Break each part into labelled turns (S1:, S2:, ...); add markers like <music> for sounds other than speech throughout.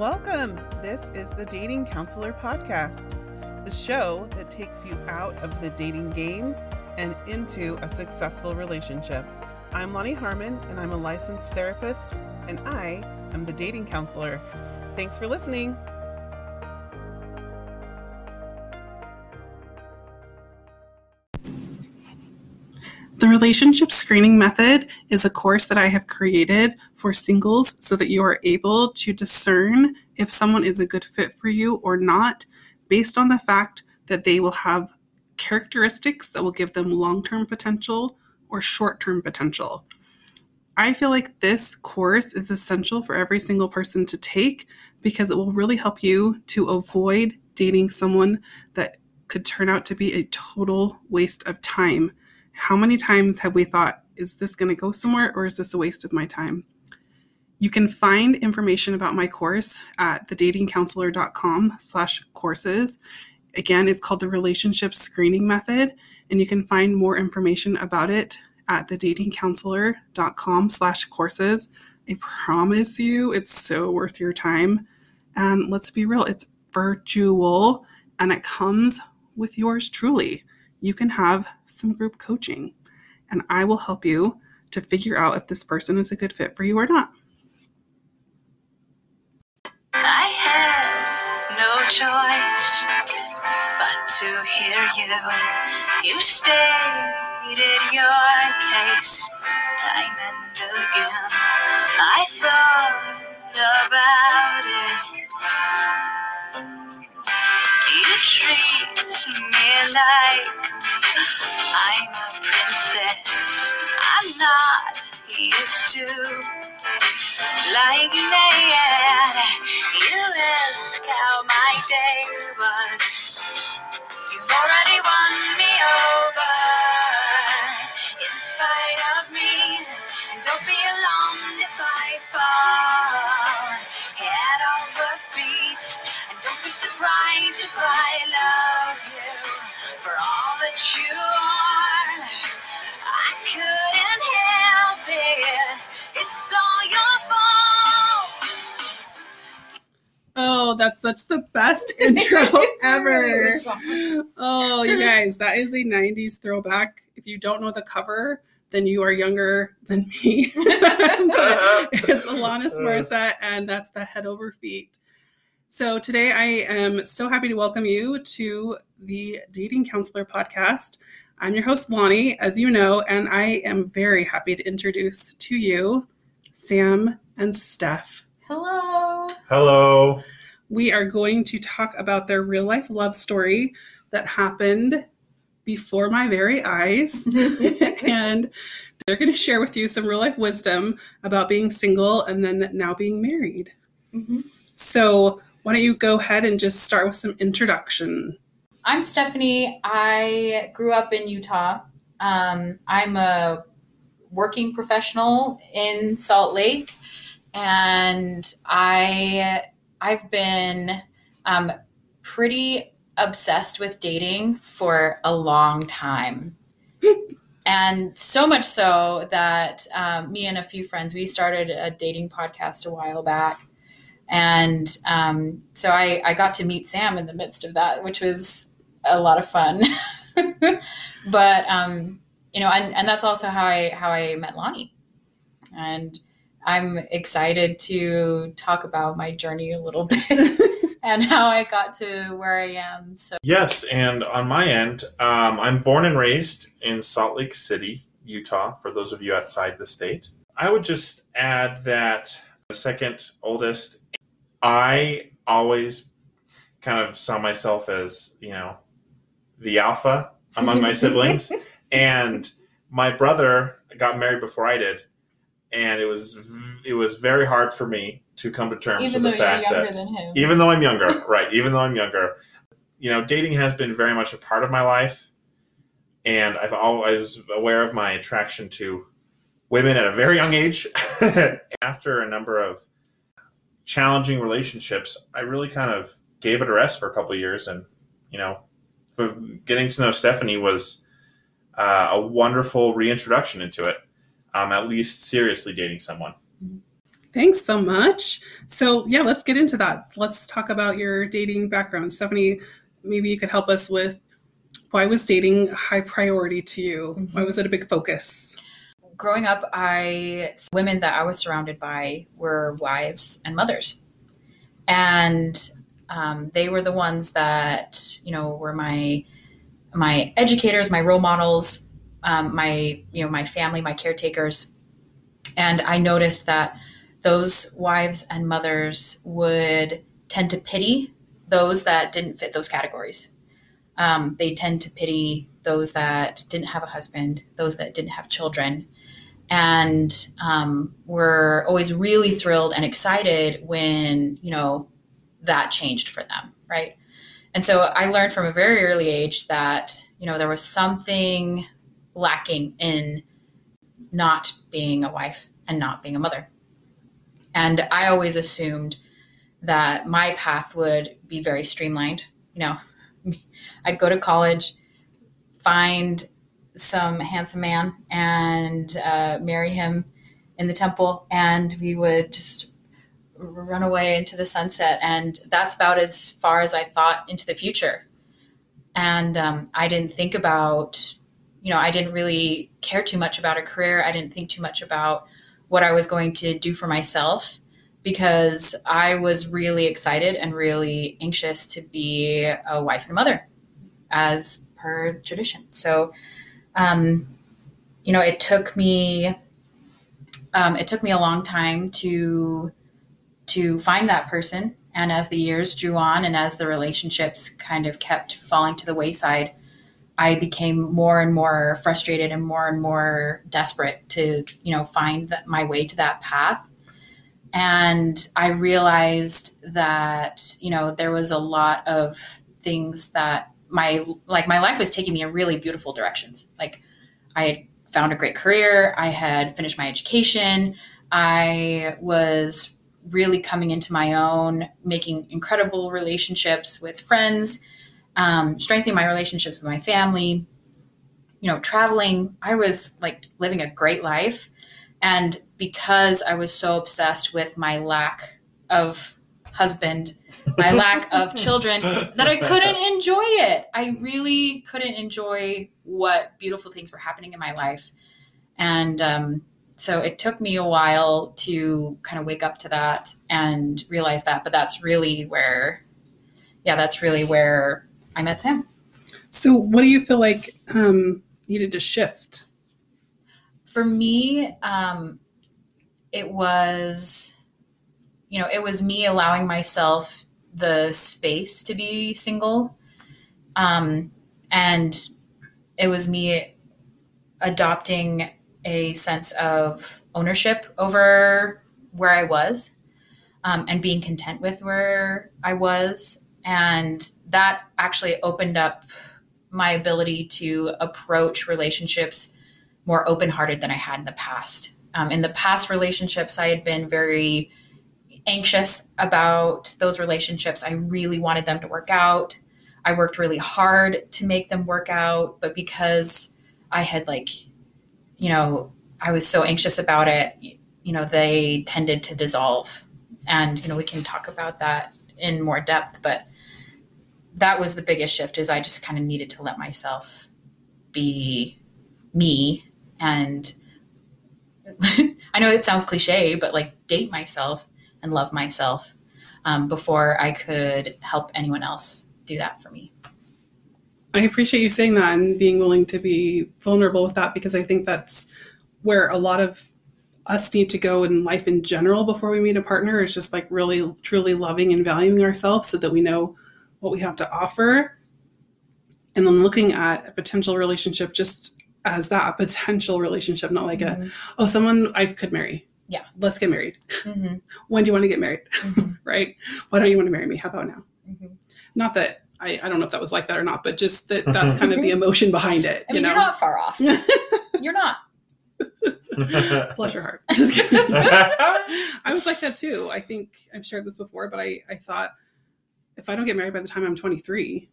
S1: Welcome. This is the Dating Counselor Podcast, the show that takes you out of the dating game and into a successful relationship. I'm Lonnie Harmon, and I'm a licensed therapist, and I am the dating counselor. Thanks for listening. Relationship screening method is a course that I have created for singles so that you are able to discern if someone is a good fit for you or not based on the fact that they will have characteristics that will give them long term potential or short term potential. I feel like this course is essential for every single person to take because it will really help you to avoid dating someone that could turn out to be a total waste of time how many times have we thought, is this going to go somewhere or is this a waste of my time? You can find information about my course at thedatingcounselor.com slash courses. Again, it's called the Relationship Screening Method, and you can find more information about it at thedatingcounselor.com slash courses. I promise you it's so worth your time. And let's be real, it's virtual and it comes with yours truly you can have some group coaching, and I will help you to figure out if this person is a good fit for you or not.
S2: I had no choice but to hear you. You stated your case time and again. I thought about it. Treat me like I'm a princess. I'm not used to like that. You ask how my day was. You've already won me over. Surprised if I love you for all that you are. I couldn't help it. It's all your fault.
S1: Oh, that's such the best <laughs> intro ever.
S3: really good song.
S1: Oh, you guys, that is the 90s throwback. If you don't know the cover, then you are younger than me. <laughs> <laughs> It's Alanis uh. Morissette, and that's the Head Over Feet. So today I am so happy to welcome you to the Dating Counselor podcast. I'm your host, Lonnie, as you know, and I am very happy to introduce to you Sam and Steph.
S3: Hello.
S4: Hello.
S1: we are going to talk about their real life love story that happened before my very eyes. <laughs> <laughs> and they're going to share with you some real life wisdom about being single and then now being married.
S3: Mhm.
S1: So, why don't you go ahead and just start with some introduction?
S3: I'm Stephanie. I grew up in Utah. Um, I'm a working professional in Salt Lake, and I I've been um, pretty obsessed with dating for a long time. <laughs> And so much so that um, me and a few friends we started a dating podcast a while back, and um, so I, I got to meet Sam in the midst of that, which was a lot of fun. <laughs> but um, you know, and, and that's also how I how I met Lonnie, and I'm excited to talk about my journey a little bit <laughs> and how I got to where I am. So
S4: Yes, and on my end, um, I'm born and raised in Salt Lake City, Utah, for those of you outside the state. I would just add that the second oldest, I always kind of saw myself as, you know, the alpha among my <laughs> siblings. and my brother got married before I did. And it was it was very hard for me to come to terms
S3: even
S4: with the fact that even though I'm younger, <laughs> right? Even though I'm younger, you know, dating has been very much a part of my life, and I've always aware of my attraction to women at a very young age. <laughs> After a number of challenging relationships, I really kind of gave it a rest for a couple of years, and you know, the- getting to know Stephanie was uh, a wonderful reintroduction into it. Um, at least seriously dating someone.
S1: Thanks so much. So, yeah, let's get into that. Let's talk about your dating background. Stephanie, maybe you could help us with why was dating a high priority to you?
S3: Mm-hmm.
S1: Why was it a big focus?
S3: Growing up, I women that I was surrounded by were wives and mothers, and um, they were the ones that you know were my my educators, my role models, um, my you know my family, my caretakers, and I noticed that those wives and mothers would tend to pity those that didn't fit those categories. Um, they tend to pity those that didn't have a husband, those that didn't have children, and um, were always really thrilled and excited when you know that changed for them, right? And so I learned from a very early age that you know there was something lacking in not being a wife and not being a mother. And I always assumed that my path would be very streamlined. You know, <laughs> I'd go to college, find some handsome man, and uh, marry him in the temple, and we would just run away into the sunset. And that's about as far as I thought into the future. And um, I didn't think about, you know, I didn't really care too much about a career. I didn't think too much about what I was going to do for myself because I was really excited and really anxious to be a wife and a mother as per tradition. So, um, you know, it took me um, it took me a long time to to find that person. And as the years drew on, and as the relationships kind of kept falling to the wayside, I became more and more frustrated and more and more desperate to, you know, find that my way to that path. And I realized that, you know, there was a lot of things that my like my life was taking me in really beautiful directions. Like I had found a great career, I had finished my education, I was really coming into my own, making incredible relationships with friends, um, strengthening my relationships with my family, you know, traveling. I was like living a great life. And because I was so obsessed with my lack of husband, my lack of <laughs> children, that I couldn't enjoy it. I really couldn't enjoy what beautiful things were happening in my life. And um, so it took me a while to kind of wake up to that and realize that. But that's really where, yeah, that's really where I met Sam.
S1: So, what do you feel like um, needed to shift?
S3: For me, um, it was, you know, it was me allowing myself the space to be single. Um, and it was me adopting a sense of ownership over where I was um, and being content with where I was. And that actually opened up my ability to approach relationships more open hearted than I had in the past. Um, in the past relationships, I had been very anxious about those relationships. I really wanted them to work out. I worked really hard to make them work out, but because I had like, you know, I was so anxious about it, you know, they tended to dissolve. And, you know, we can talk about that in more depth, but that was the biggest shift is I just kind of needed to let myself be me and <laughs> I know it sounds cliche, but like date myself and love myself um, before I could help anyone else do that for me.
S1: I appreciate you saying that and being willing to be vulnerable with that because I think that's where a lot of us need to go in life in general before we meet a partner is just like really truly loving and valuing ourselves so that we know what we have to offer and then looking at a potential relationship just as that a potential relationship not like mm-hmm. a oh someone i could marry
S3: yeah.
S1: Let's get married. Mm-hmm. <laughs> when do you want to get married? Mm-hmm. <laughs> right? Why don't you want to marry me? How about now? Mm-hmm. not that I, I don't know if that was like that or not but just that <laughs> that's kind of the emotion behind it
S3: i mean
S1: you
S3: are not far off. You're not.
S1: Bless your heart. I was like that too. I think i've shared this before but i i thought if i don't get married by the time i'm 23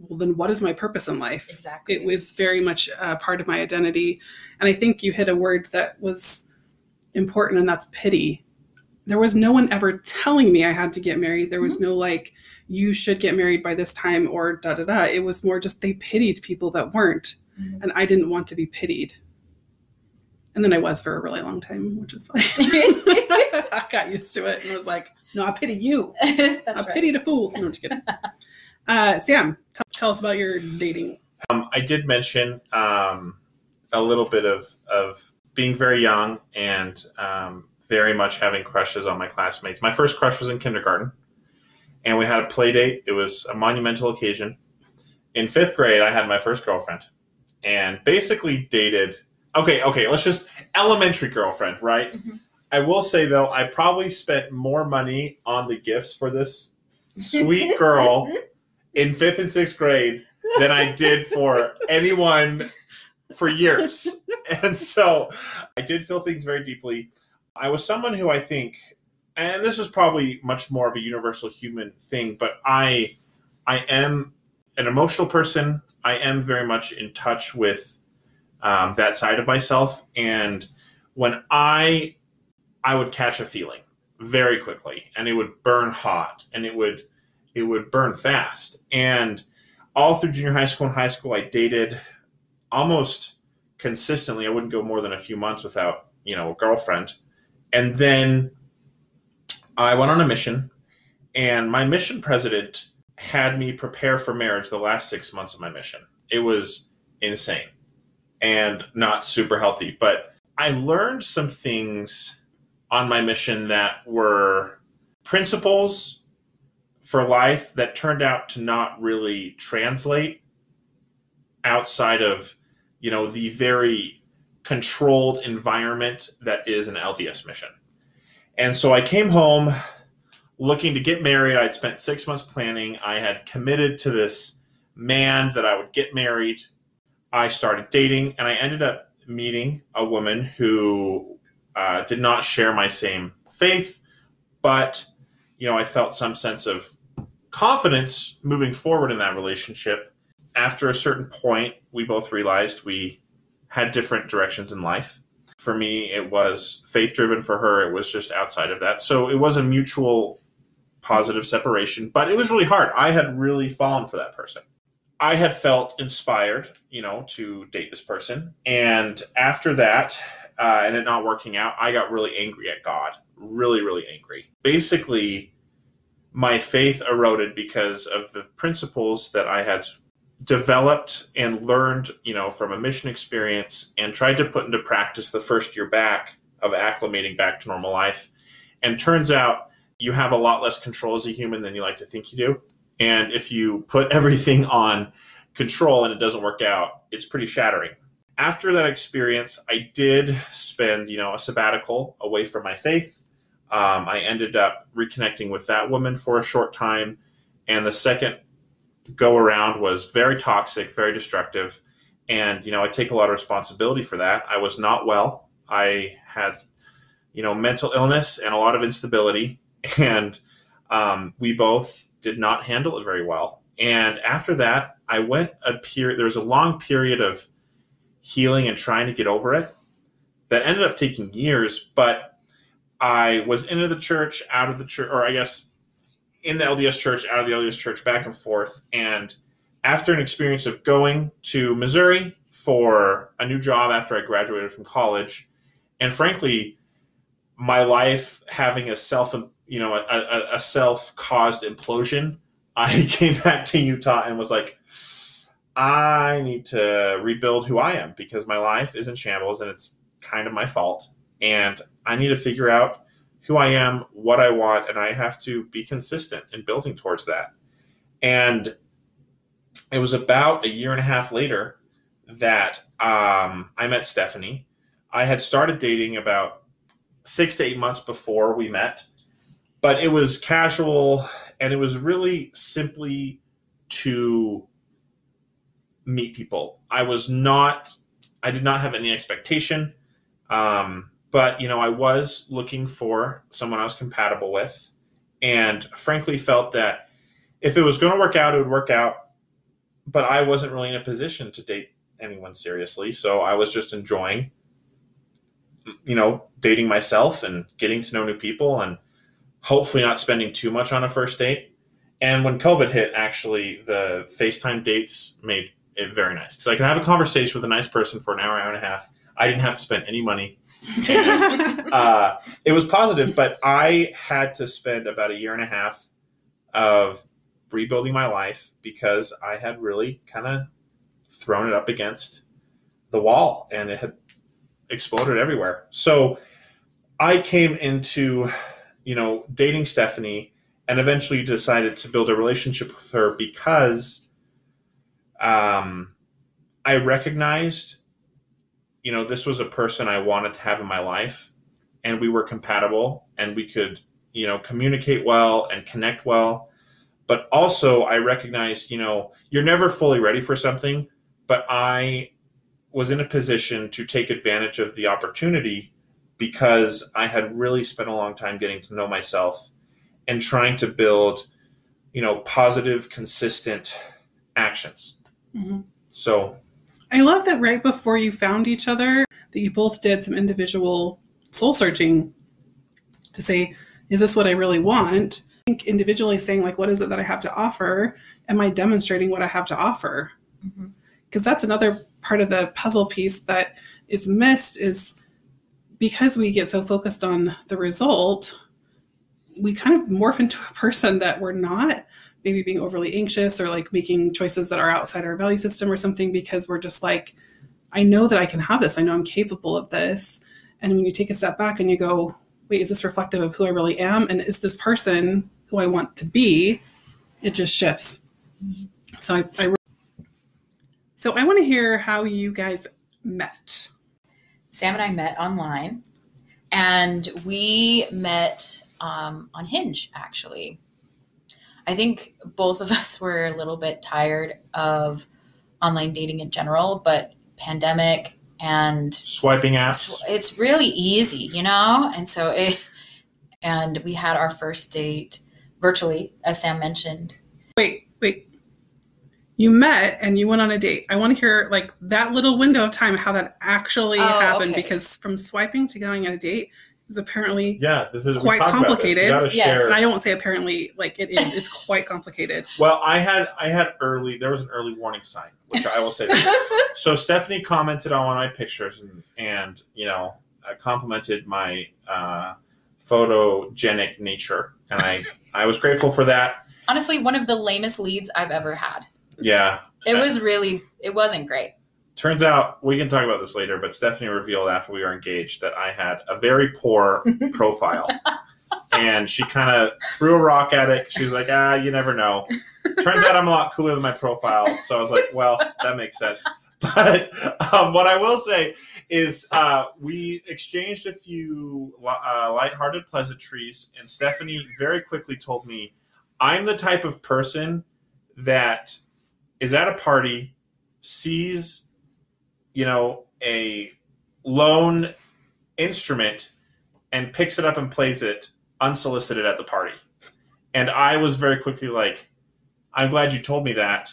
S1: well then what is my purpose in life?
S3: Exactly.
S1: It was very much a part of my identity. And i think you hit a word that was important, and that's pity. There was no one ever telling me I had to get married. There was no like, you should get married by this time or da da da. It was more just they pitied people that weren't.
S3: Mhm.
S1: And I didn't want to be pitied. And then I was for a really long time, which is fine. <laughs> <laughs> I got used to it and was like, no, I pity you. <laughs> I
S3: right.
S1: pity the fools. No, I'm just kidding. Uh, Sam, t- tell us about your dating.
S4: Um, I did mention um, a little bit of, of being very young and um, very much having crushes on my classmates. My first crush was in kindergarten, and we had a play date. It was a monumental occasion. In fifth grade, I had my first girlfriend, and basically dated. Okay, okay, let's just elementary girlfriend, right?
S3: Mhm.
S4: I will say though, I probably spent more money on the gifts for this sweet girl <laughs> in fifth and sixth grade than I did for anyone for years. <laughs> And so I did feel things very deeply. I was someone who I think, and this is probably much more of a universal human thing, but I I am an emotional person. I am very much in touch with um, that side of myself. And when I I would catch a feeling very quickly and it would burn hot and it would it would burn fast. And all through junior high school and high school, I dated almost consistently. I wouldn't go more than a few months without, you know, a girlfriend. And then I went on a mission, and my mission president had me prepare for marriage the last six months of my mission. It was insane and not super healthy. But I learned some things on my mission that were principles for life that turned out to not really translate outside of you know the very controlled environment that is an LDS mission. And so I came home looking to get married. I'd spent 6 months planning. I had committed to this man that I would get married. I started dating and I ended up meeting a woman who uh, did not share my same faith, but you know, I felt some sense of confidence moving forward in that relationship. After a certain point, we both realized we had different directions in life. For me, it was faith driven. For her, it was just outside of that. So it was a mutual positive separation, but it was really hard. I had really fallen for that person. I had felt inspired, you know, to date this person. And after that, uh, and it not working out, I got really angry at God. Really, really angry. Basically, my faith eroded because of the principles that I had developed and learned, you know, from a mission experience and tried to put into practice the first year back of acclimating back to normal life. And turns out you have a lot less control as a human than you like to think you do. And if you put <laughs> everything on control and it doesn't work out, it's pretty shattering. After that experience, I did spend, you know, a sabbatical away from my faith. Um, I ended up reconnecting with that woman for a short time. And the second go around was very toxic, very destructive. And, you know, I take a lot of responsibility for that. I was not well. I had, you know, mental illness and a lot of instability. <laughs> And um, we both did not handle it very well. And after that, I went a period, there was a long period of healing and trying to get over it that ended up taking years. But I was into the church, out of the church, or I guess in the LDS church, out of the LDS church, back and forth. And after an experience of going to Missouri for a new job after I graduated from college, and frankly, my life having a self, you know, a, a, a self-caused implosion, <laughs> I came back to Utah and was like, I need to rebuild who I am because my life is in shambles and it's kind of my fault. And I need to figure out who I am, what I want, and I have to be consistent in building towards that. And it was about a year and a half later that um, I met Stephanie. I had started dating about six to eight months before we met, but it was casual and it was really simply to meet people. I was not, I did not have any expectation. Um, but you know i was looking for someone i was compatible with and frankly felt that if it was going to work out it would work out but i wasn't really in a position to date anyone seriously so i was just enjoying you know, dating myself and getting to know new people and hopefully not spending too much on a first date. And when COVID hit, actually, the FaceTime dates made it very nice because I can have a conversation with a nice person for an hour, hour and a half. I didn't have to spend any money. <laughs> uh, it was positive, but I had to spend about a year and a half of rebuilding my life because I had really kind of thrown it up against the wall and it had exploded everywhere. So I came into, you know, dating Stephanie and eventually decided to build a relationship with her because um, I recognized, you know, this was a person I wanted to have in my life and we were compatible and we could, you know, communicate well and connect well. But also, I recognized, you know, you're never fully ready for something, but I was in a position to take advantage of the opportunity because I had really spent a long time getting to know myself and trying to build, you know, positive, consistent actions.
S1: Mhm.
S4: So,
S1: I love that right before you found each other, that you both did some individual soul searching to say, is this what I really want? I think individually saying, like, what is it that I have to offer? Am I demonstrating what I have to offer?
S3: Mm-hmm.
S1: Because that's another part of the puzzle piece that is missed is because we get so focused on the result, we kind of morph into a person that we're not maybe being overly anxious or like making choices that are outside our value system or something because we're just like, I know that I can have this. I know I'm capable of this. And when you take a step back and you go, wait, is this reflective of who I really am? And is this person who I want to be? It just shifts. So I, I so I want to hear how you guys met.
S3: Sam and I met online, and we met um, on Hinge, actually. I think both of <laughs> us were a little bit tired of online dating in general, but pandemic and
S4: swiping apps.
S3: it's really easy, you know? And so <laughs> it, and we had our first date virtually, as Sam mentioned.
S1: Wait, wait. You met and you went on a date. I want to hear like that little window of time how that actually
S3: Oh,
S1: happened
S3: okay.
S1: because from swiping to going on a date is apparently
S4: Yeah, this is
S1: Quite
S4: talked about this.
S1: complicated.
S3: Yes.
S1: and I don't say apparently like it is. It's quite complicated. <laughs>
S4: Well, I had I had early. There was an early warning sign, which I will say. This. <laughs> so Stephanie commented on one of my pictures, and and you know I complimented my uh, photogenic nature, and I I was grateful for that.
S3: Honestly, one of the lamest leads I've ever had.
S4: Yeah,
S3: It was really, it wasn't great.
S4: Turns out we can talk about this later, but Stephanie revealed after we were engaged that I had a very poor <laughs> profile. And she kind of threw a rock at it. She was like, ah, you never know. Turns out I'm a lot cooler than my profile. So I was like, well, that makes sense. <laughs> But um, what I will say is uh, we exchanged a few uh, lighthearted pleasantries, and Stephanie very quickly told me, I'm the type of person that is at a party, sees, you know, a lone instrument, and picks it up and plays it unsolicited at the party. And I was very quickly like, I'm glad you told me that.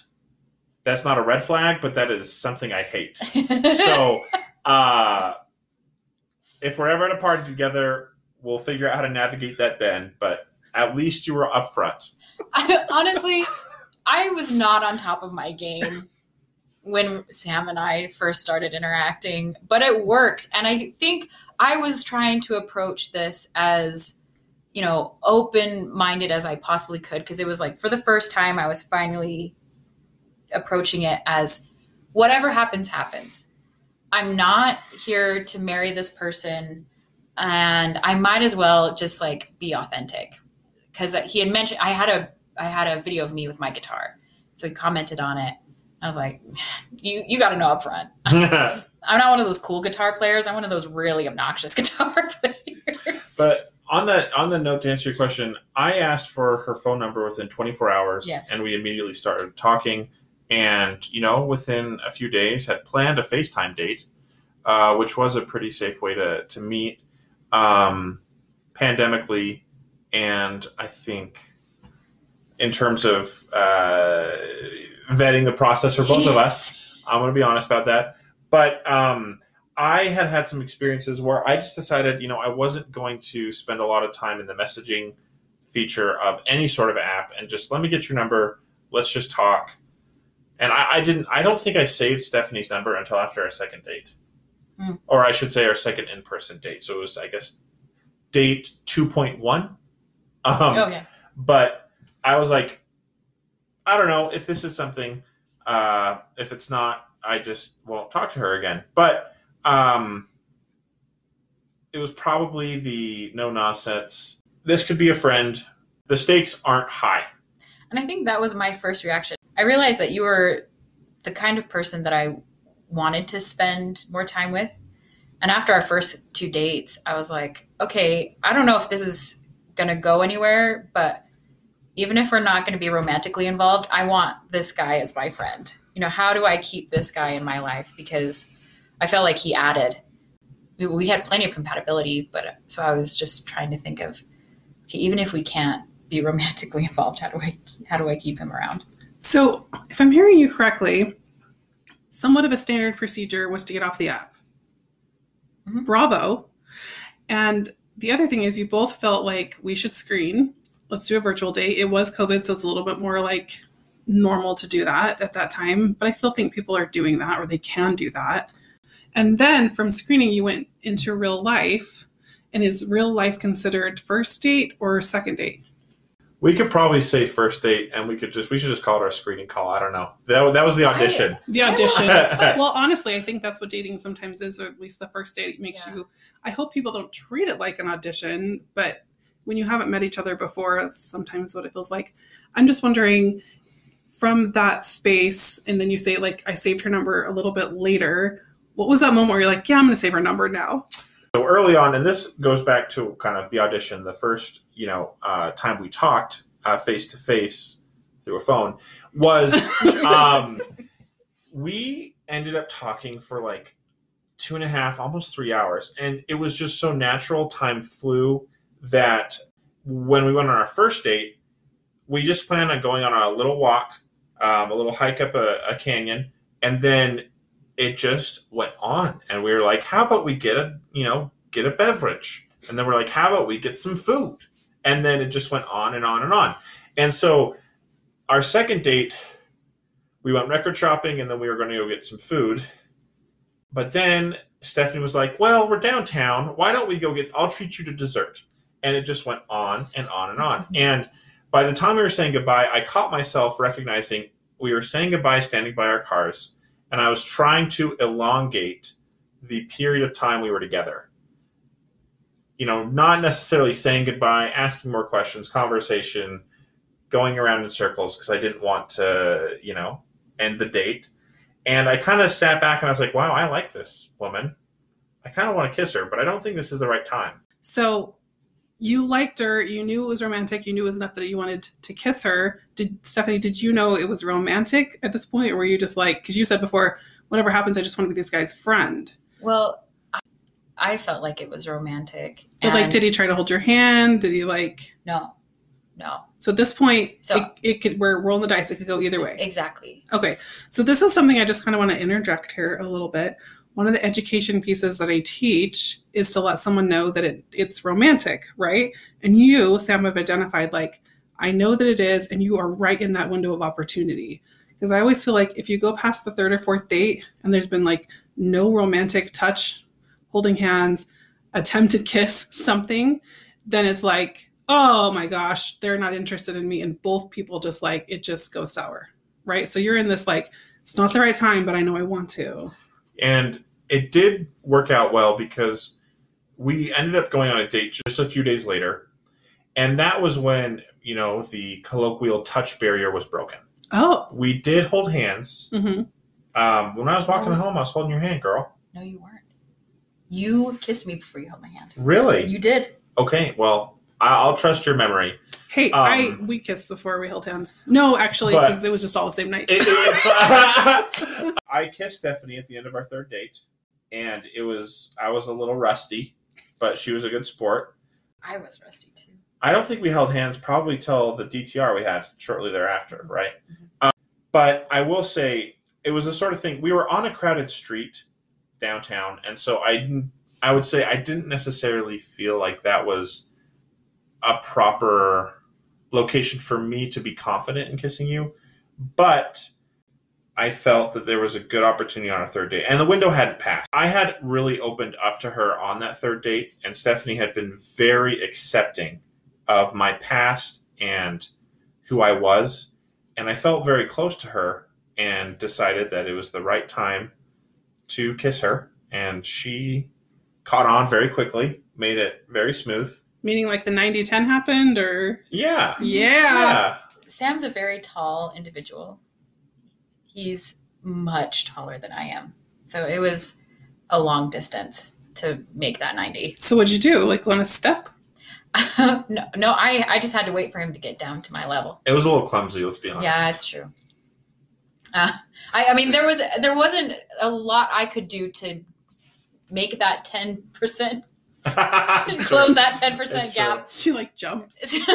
S4: That's not a red flag, but that is something I hate. <laughs> So, uh, if we're ever at a party together, we'll figure out how to navigate that then. But at least you were upfront.
S3: I, honestly, I was not on top of my game when Sam and I first started interacting, but it worked. And I think I was trying to approach this as, you know, open minded as I possibly could because it was like for the first time I was finally approaching it as whatever happens, happens. I'm not here to marry this person and I might as well just like be authentic because he had mentioned I had a I had a video of me with my guitar, so he commented on it. I was like, <sighs> "You you got to know up front. <laughs> I'm not one of those cool guitar players. I'm one of those really obnoxious <laughs> guitar players."
S4: But on the on the note to answer your question, I asked for her phone number within 24 hours,
S3: Yes.
S4: and we immediately started talking. And you know, within a few days, had planned a FaceTime date, uh, which was a pretty safe way to to meet, um, pandemically, and I think in terms of uh, vetting the process for both of us, I'm going to be honest about that. But um, I had had some experiences where I just decided, you know, I wasn't going to spend a lot of time in the messaging feature of any sort of app and just let me get your number. Let's just talk. And I, I didn't, I don't think I saved Stephanie's number until after our second date.
S3: Hmm.
S4: Or I should say our second in person date. So it was, I guess, date 2.1. Um,
S3: oh yeah.
S4: but I was like, I don't know if this is something. Uh, if it's not, I just won't talk to her again. But um, it was probably the no nonsense. This could be a friend. The stakes aren't high.
S3: And I think that was my first reaction. I realized that you were the kind of person that I wanted to spend more time with. And after our first two dates, I was like, okay, I don't know if this is going to go anywhere, but even if we're not going to be romantically involved, I want this guy as my friend. You know, how do I keep this guy in my life? Because I felt like he added. We, we had plenty of compatibility, but so I was just trying to think of, okay, even if we can't be <laughs> romantically involved, how do I how do I keep him around?
S1: So, if I'm hearing you correctly, somewhat of a standard procedure was to get off the app.
S3: Mhm.
S1: Bravo. And the other thing is, you both felt like we should screen. Let's do a virtual date. It was COVID, so it's a little bit more like normal to do that at that time. But I still think people are doing that or they can do that. And then from screening, you went into real life. And is real life considered first date or second date?
S4: We could probably say first date, and we could just we should just call it our screening call. I don't know. That, that was the oh, audition.
S1: The
S3: Yeah.
S1: audition. <laughs> well, honestly, I think that's what dating sometimes is, or at least the first date makes
S3: Yeah.
S1: you. I hope people don't treat it like an audition, but when you haven't met each other before, that's sometimes what it feels like. I'm just wondering from that space, and then you say, like, I saved her number a little bit later. What was that moment where you're like, yeah, I'm going to save her number now?
S4: So early on, and this goes back to kind of the audition, the first you know uh, time we talked face to face through a phone was <laughs> um, we ended up talking for like two and a half, almost three hours, and it was just so natural. Time flew that when we went on our first date, we just planned on going on a little walk, um, a little hike up a, a canyon, and then it just went on. And we were like, "How about we get a you know get a beverage?" And then we're like, "How about we get some food?" And then it just went on and on and on. And so our second date, we went record shopping, and then we were going to go get some food. But then Stephanie was like, "Well, we're downtown. Why don't we go get? I'll treat you to dessert." And it just went on and on and on. And by the time we were saying goodbye, I caught myself recognizing we were saying goodbye standing by our cars, and I was trying to elongate the period of time we were together. You know, not necessarily saying goodbye, asking more questions, conversation, going around in circles because I didn't want to, you know, end the date. And I kind of sat back and I was like, wow, I like this woman. I kind of want to kiss her, but I don't think this is the right time.
S1: So you liked her, you knew it was romantic, you knew it was enough that you wanted to kiss her. Did Stephanie, did you know it was romantic at this point? Or were you just like, because you said before, whatever happens, I just want to be this guy's friend.
S3: Well, I, felt like it was romantic.
S1: But like, did he try to hold your hand? Did he like,
S3: No, no,
S1: so at this point,
S3: So-
S1: it, it could, we're rolling the dice, it could go either way.
S3: exactly.
S1: Okay, so this is something I just kind of want to interject here a little bit. One of the education pieces that I teach is to let someone know that it, it's romantic, right? And you, Sam, have identified like, I know that it is, and you are right in that window of opportunity. Because I always feel like if you go past the third or fourth date and there's been like no romantic touch, holding hands, attempted <laughs> kiss, something, then it's like, oh my gosh, they're not interested in me. And both people just like, it just goes sour, right? So you're in this like, it's not the right time, but I know I want to.
S4: And it did work out well because we ended up going on a date just a few days later. And that was when, you know, the colloquial touch barrier was broken.
S1: Oh,
S4: We did hold hands.
S1: hmm
S4: Um, when I was walking
S3: Oh.
S4: home, I was holding your hand, girl.
S3: No, you weren't. You kissed me before you held my hand.
S4: Really?
S3: You did.
S4: Okay, well, I'll trust your memory.
S1: Hey,
S4: Um,
S1: I we kissed before we held hands. No, actually, because it was just all the same night.
S4: It- it- <laughs> <laughs> I kissed Stephanie at the end of our third date, and it was I was a little rusty, but she was a good sport.
S3: I was rusty too.
S4: I don't think we held hands probably till the DTR we had shortly thereafter, right?
S3: Mhm.
S4: Um, but I will say it was the sort of thing we were on a crowded street, downtown, and so I I would say I didn't necessarily feel like that was a proper location for me to be confident in kissing you, but I felt that there was a good opportunity on our third date, and the window hadn't passed. I had really opened up to her on that third date, and Stephanie had been very accepting of my past and who I was, and I felt very close to her, and decided that it was the right time to kiss her, and she caught on very quickly, made it very smooth.
S1: Meaning like the 90-10 happened or
S4: Yeah,
S1: yeah.
S4: yeah.
S3: Sam's a very tall individual. He's much taller than I am. So it was a long distance to make that 90.
S1: So what'd you do? Like go on a step? <laughs>
S3: no, no, I, I just had to wait for him to get down to my level.
S4: It was a little clumsy. Let's be honest.
S3: Yeah, it's true. Uh, I, I mean, there was there wasn't a lot I could do to make that ten percent
S4: It's <laughs>
S3: close that ten percent gap.
S1: She like jumps. <laughs>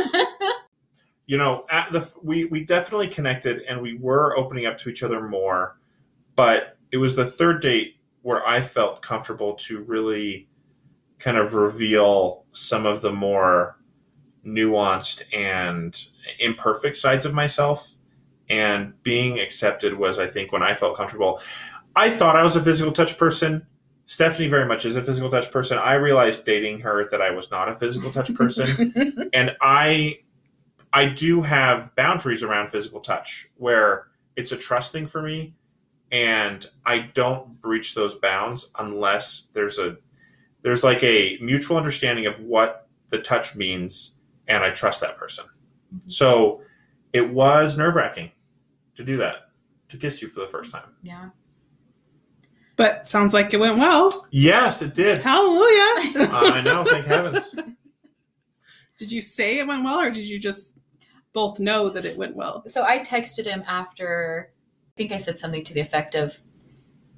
S4: you know at the we we definitely connected and we were opening up to each other more but it was the third date where i felt comfortable to really kind of reveal some of the more nuanced and imperfect sides of myself and being accepted was i think when i felt comfortable i thought i was a physical touch person stephanie very much is a physical touch person i realized dating her that i was not a physical touch person <laughs> and I I do have boundaries around physical touch where it's a trust thing for me and I don't breach those bounds unless there's a there's like a mutual understanding of what the touch means and I trust that person. Mm-hmm. So it was nerve-wracking to do that, to kiss you for the first time.
S3: yeah.
S1: But sounds like it went well.
S4: Yes, it did.
S1: Hallelujah. <laughs>
S4: I know, thank heavens.
S1: did you say it went well or did you just both know that it went well?
S3: So I texted him after. I think I said something to the effect of,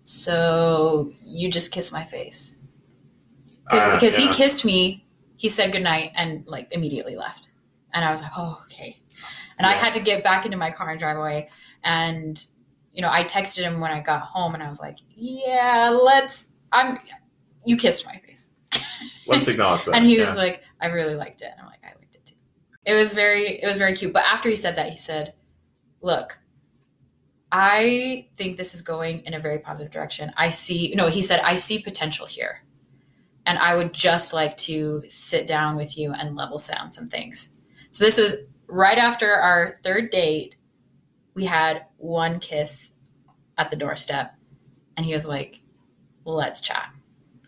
S3: "So you just kiss my face,"
S4: Uh,
S3: because
S4: yeah.
S3: he kissed me. He said goodnight and like immediately left, and I was like, "Oh, okay." And I had to get back into my car and drive away. And you know, I texted him when I got home, and I was like, "Yeah, let's." I'm. You kissed my face. <laughs>
S4: Let's acknowledge that.
S3: and he
S4: yeah.
S3: was like, "I really liked it." And I'm like, "I liked it too." It was very, it was very cute. But after he said that, he said, "Look, I think this is going in a very positive direction. I see, no, he said, I see potential here, and I would just like to sit down with you and level sound some things." So this was right after our third date. We had one kiss at the doorstep, and he was like, "Let's chat."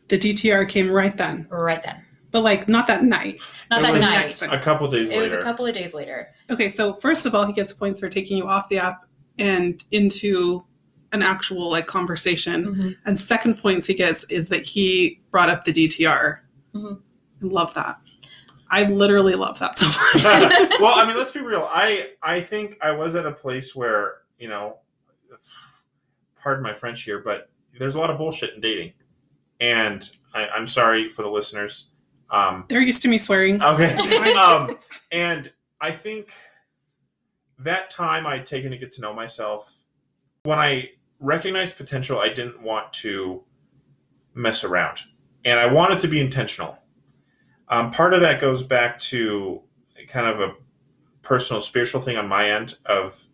S1: The DTR came right then.
S3: Right then,
S1: But like not that night.
S3: not
S4: It
S3: that night.
S4: a couple days later.
S3: It
S4: later.
S3: was a couple of days later.
S1: Okay, so first of all, he gets points for taking you off the app and into an actual like conversation. And second points he gets is that he brought up the DTR.
S3: Mhm.
S1: I love that. I literally love that so much. <laughs> <laughs>
S4: well, I mean, let's be real. I I think I was at a place where you know, pardon my French here, but there's a lot of bullshit in dating, and I, I'm sorry for the listeners. Um,
S1: They're used to me swearing.
S4: okay, <laughs> um, and I think that time I'd taken to get to know myself, when I recognized potential, I didn't want to mess around, and I wanted to be intentional. Um, part of that goes back to kind of a personal spiritual thing on my end of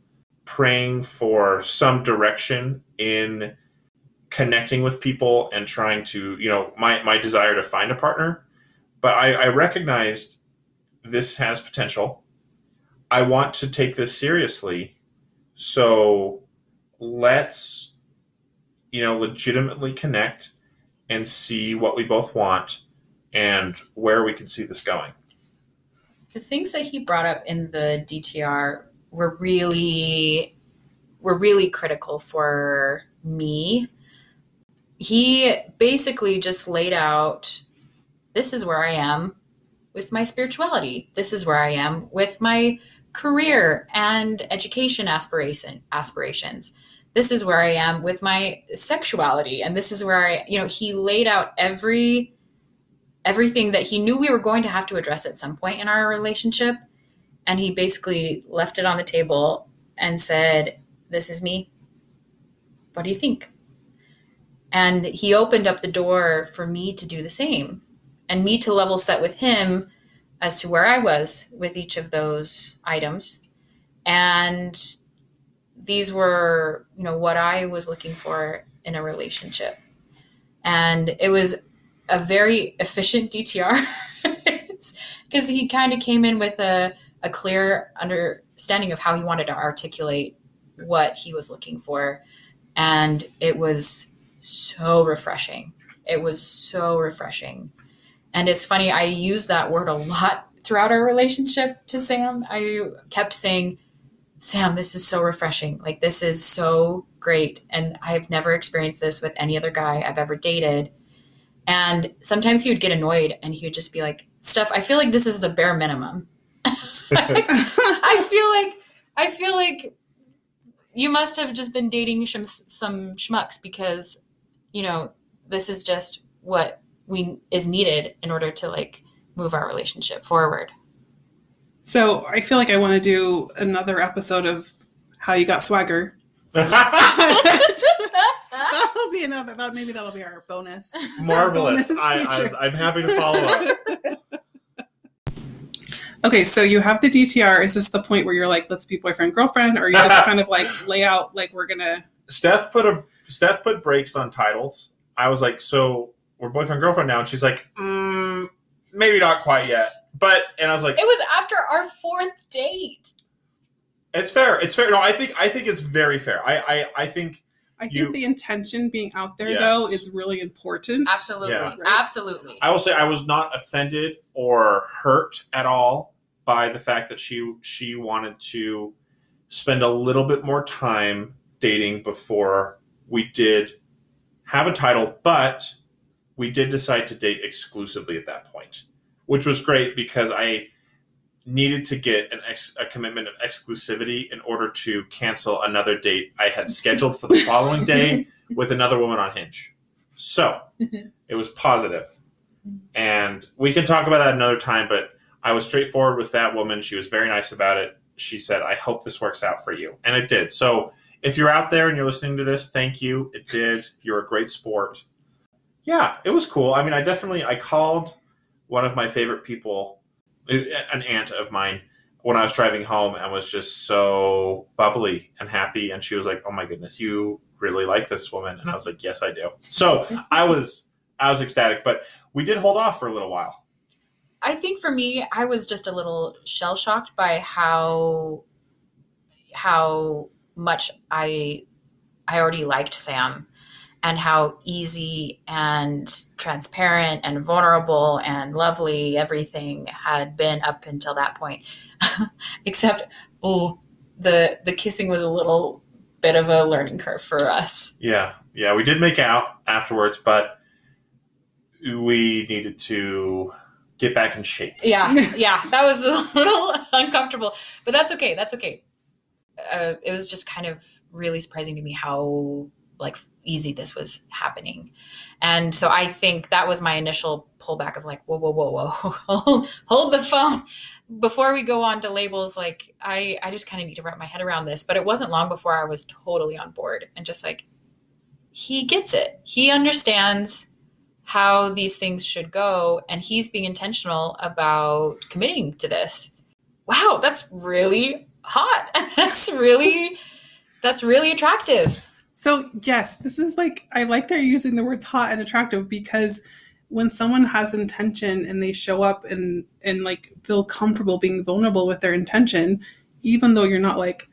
S4: praying for some direction in connecting with people and trying to you know my my desire to find a partner. But i, I recognized this has potential. I want to take this seriously. So let's you know legitimately connect and see what we both want and where we can see this going
S3: The things that he brought up in the DTR were really were really critical for me. He basically just laid out this is where I am with my spirituality. This is where I am with my career and education aspiration aspirations. This is where I am with my sexuality and this is where I you know he laid out every everything that he knew we were going to have to address at some point in our relationship. And he basically left it on the table and said, This is me. What do you think? And he opened up the door for me to do the same and me to level set with him as to where I was with each of those items. And these were, you know, what I was looking for in a relationship. And it was a very efficient DTR because <laughs> he kind of came in with a, a clear understanding of how he wanted to articulate what he was looking for. And it was so refreshing. It was so refreshing. And it's funny, I use that word a lot throughout our relationship to Sam. I kept saying, Sam, this is so refreshing. Like, this is so great. And I've never experienced this with any other guy I've ever dated. And sometimes he would get annoyed and he would just be like, Steph, I feel like this is the bare minimum. <laughs> <laughs> I feel like, I feel like you must have just been dating some, some schmucks because, you know, this is just what we is needed in order to like move our relationship forward.
S1: So I feel like I want to do another episode of how you got swagger. <laughs> that'll be another. That maybe that'll be our bonus. <laughs>
S4: Marvelous.
S1: Bonus
S4: I, I, I'm happy to follow up. <laughs>
S1: Okay, so you have the DTR. Is this the point where you're like, let's be boyfriend girlfriend, or you just <laughs> kind of like lay out like we're gonna?
S4: Steph put a Steph put brakes on titles. I was like, so we're boyfriend girlfriend now, and she's like, mm, maybe not quite yet. But and I was like,
S3: It was after our fourth date.
S4: it's fair. It's fair. No, I think I think it's very fair. I I, I think
S1: I think
S4: You-
S1: the intention being out there
S4: Yes.
S1: though is really important.
S3: Absolutely.
S4: Yeah.
S1: Right.
S3: Absolutely.
S4: I will say I was not offended or hurt at all by the fact that she she wanted to spend a little bit more time dating before we did have a title, but we did decide to date exclusively at that point, which was great because I needed to get an ex- a commitment of exclusivity in order to cancel another date I had <laughs> scheduled for the following day with another woman on Hinge. So mm-hmm. it was positive. And we can talk about that another time, but I was straightforward with that woman. She was very nice about it. She said, I hope this works out for you. And it did. So if you're out there and you're listening to this, thank you. It did. You're a great sport. Yeah, it was cool. I mean, I definitely I called one of my favorite people, an aunt of mine, when I was driving home and was just so bubbly and happy. And she was like, "Oh my goodness, you really like this woman?" And I was like, "Yes, I do." So I was I was ecstatic, but we did hold off for a little while.
S3: I think for me, I was just a little shell shocked by how how much I I already liked Sam and how easy and transparent and vulnerable and lovely everything had been up until that point. <laughs> Except oh the the kissing was a little bit of a learning curve for us.
S4: Yeah, yeah, we did make out afterwards, but we needed to get back in shape.
S3: Yeah, <laughs> yeah, that was a little <laughs> uncomfortable, but that's okay. That's okay. Uh, it was just kind of really surprising to me how like easy this was happening, and so I think that was my initial pullback of like, whoa, whoa, whoa, whoa, <laughs> hold, the phone before we go on to labels. Like, I I just kind of need to wrap my head around this, but it wasn't long before I was totally on board and just like, he gets it. He understands how these things should go and he's being intentional about committing to this wow that's really hot <laughs> that's really that's really attractive
S1: So yes, this is like I like that you're using the words hot and attractive because when someone has intention and they show up and and like feel comfortable being vulnerable with their intention, even though you're not like,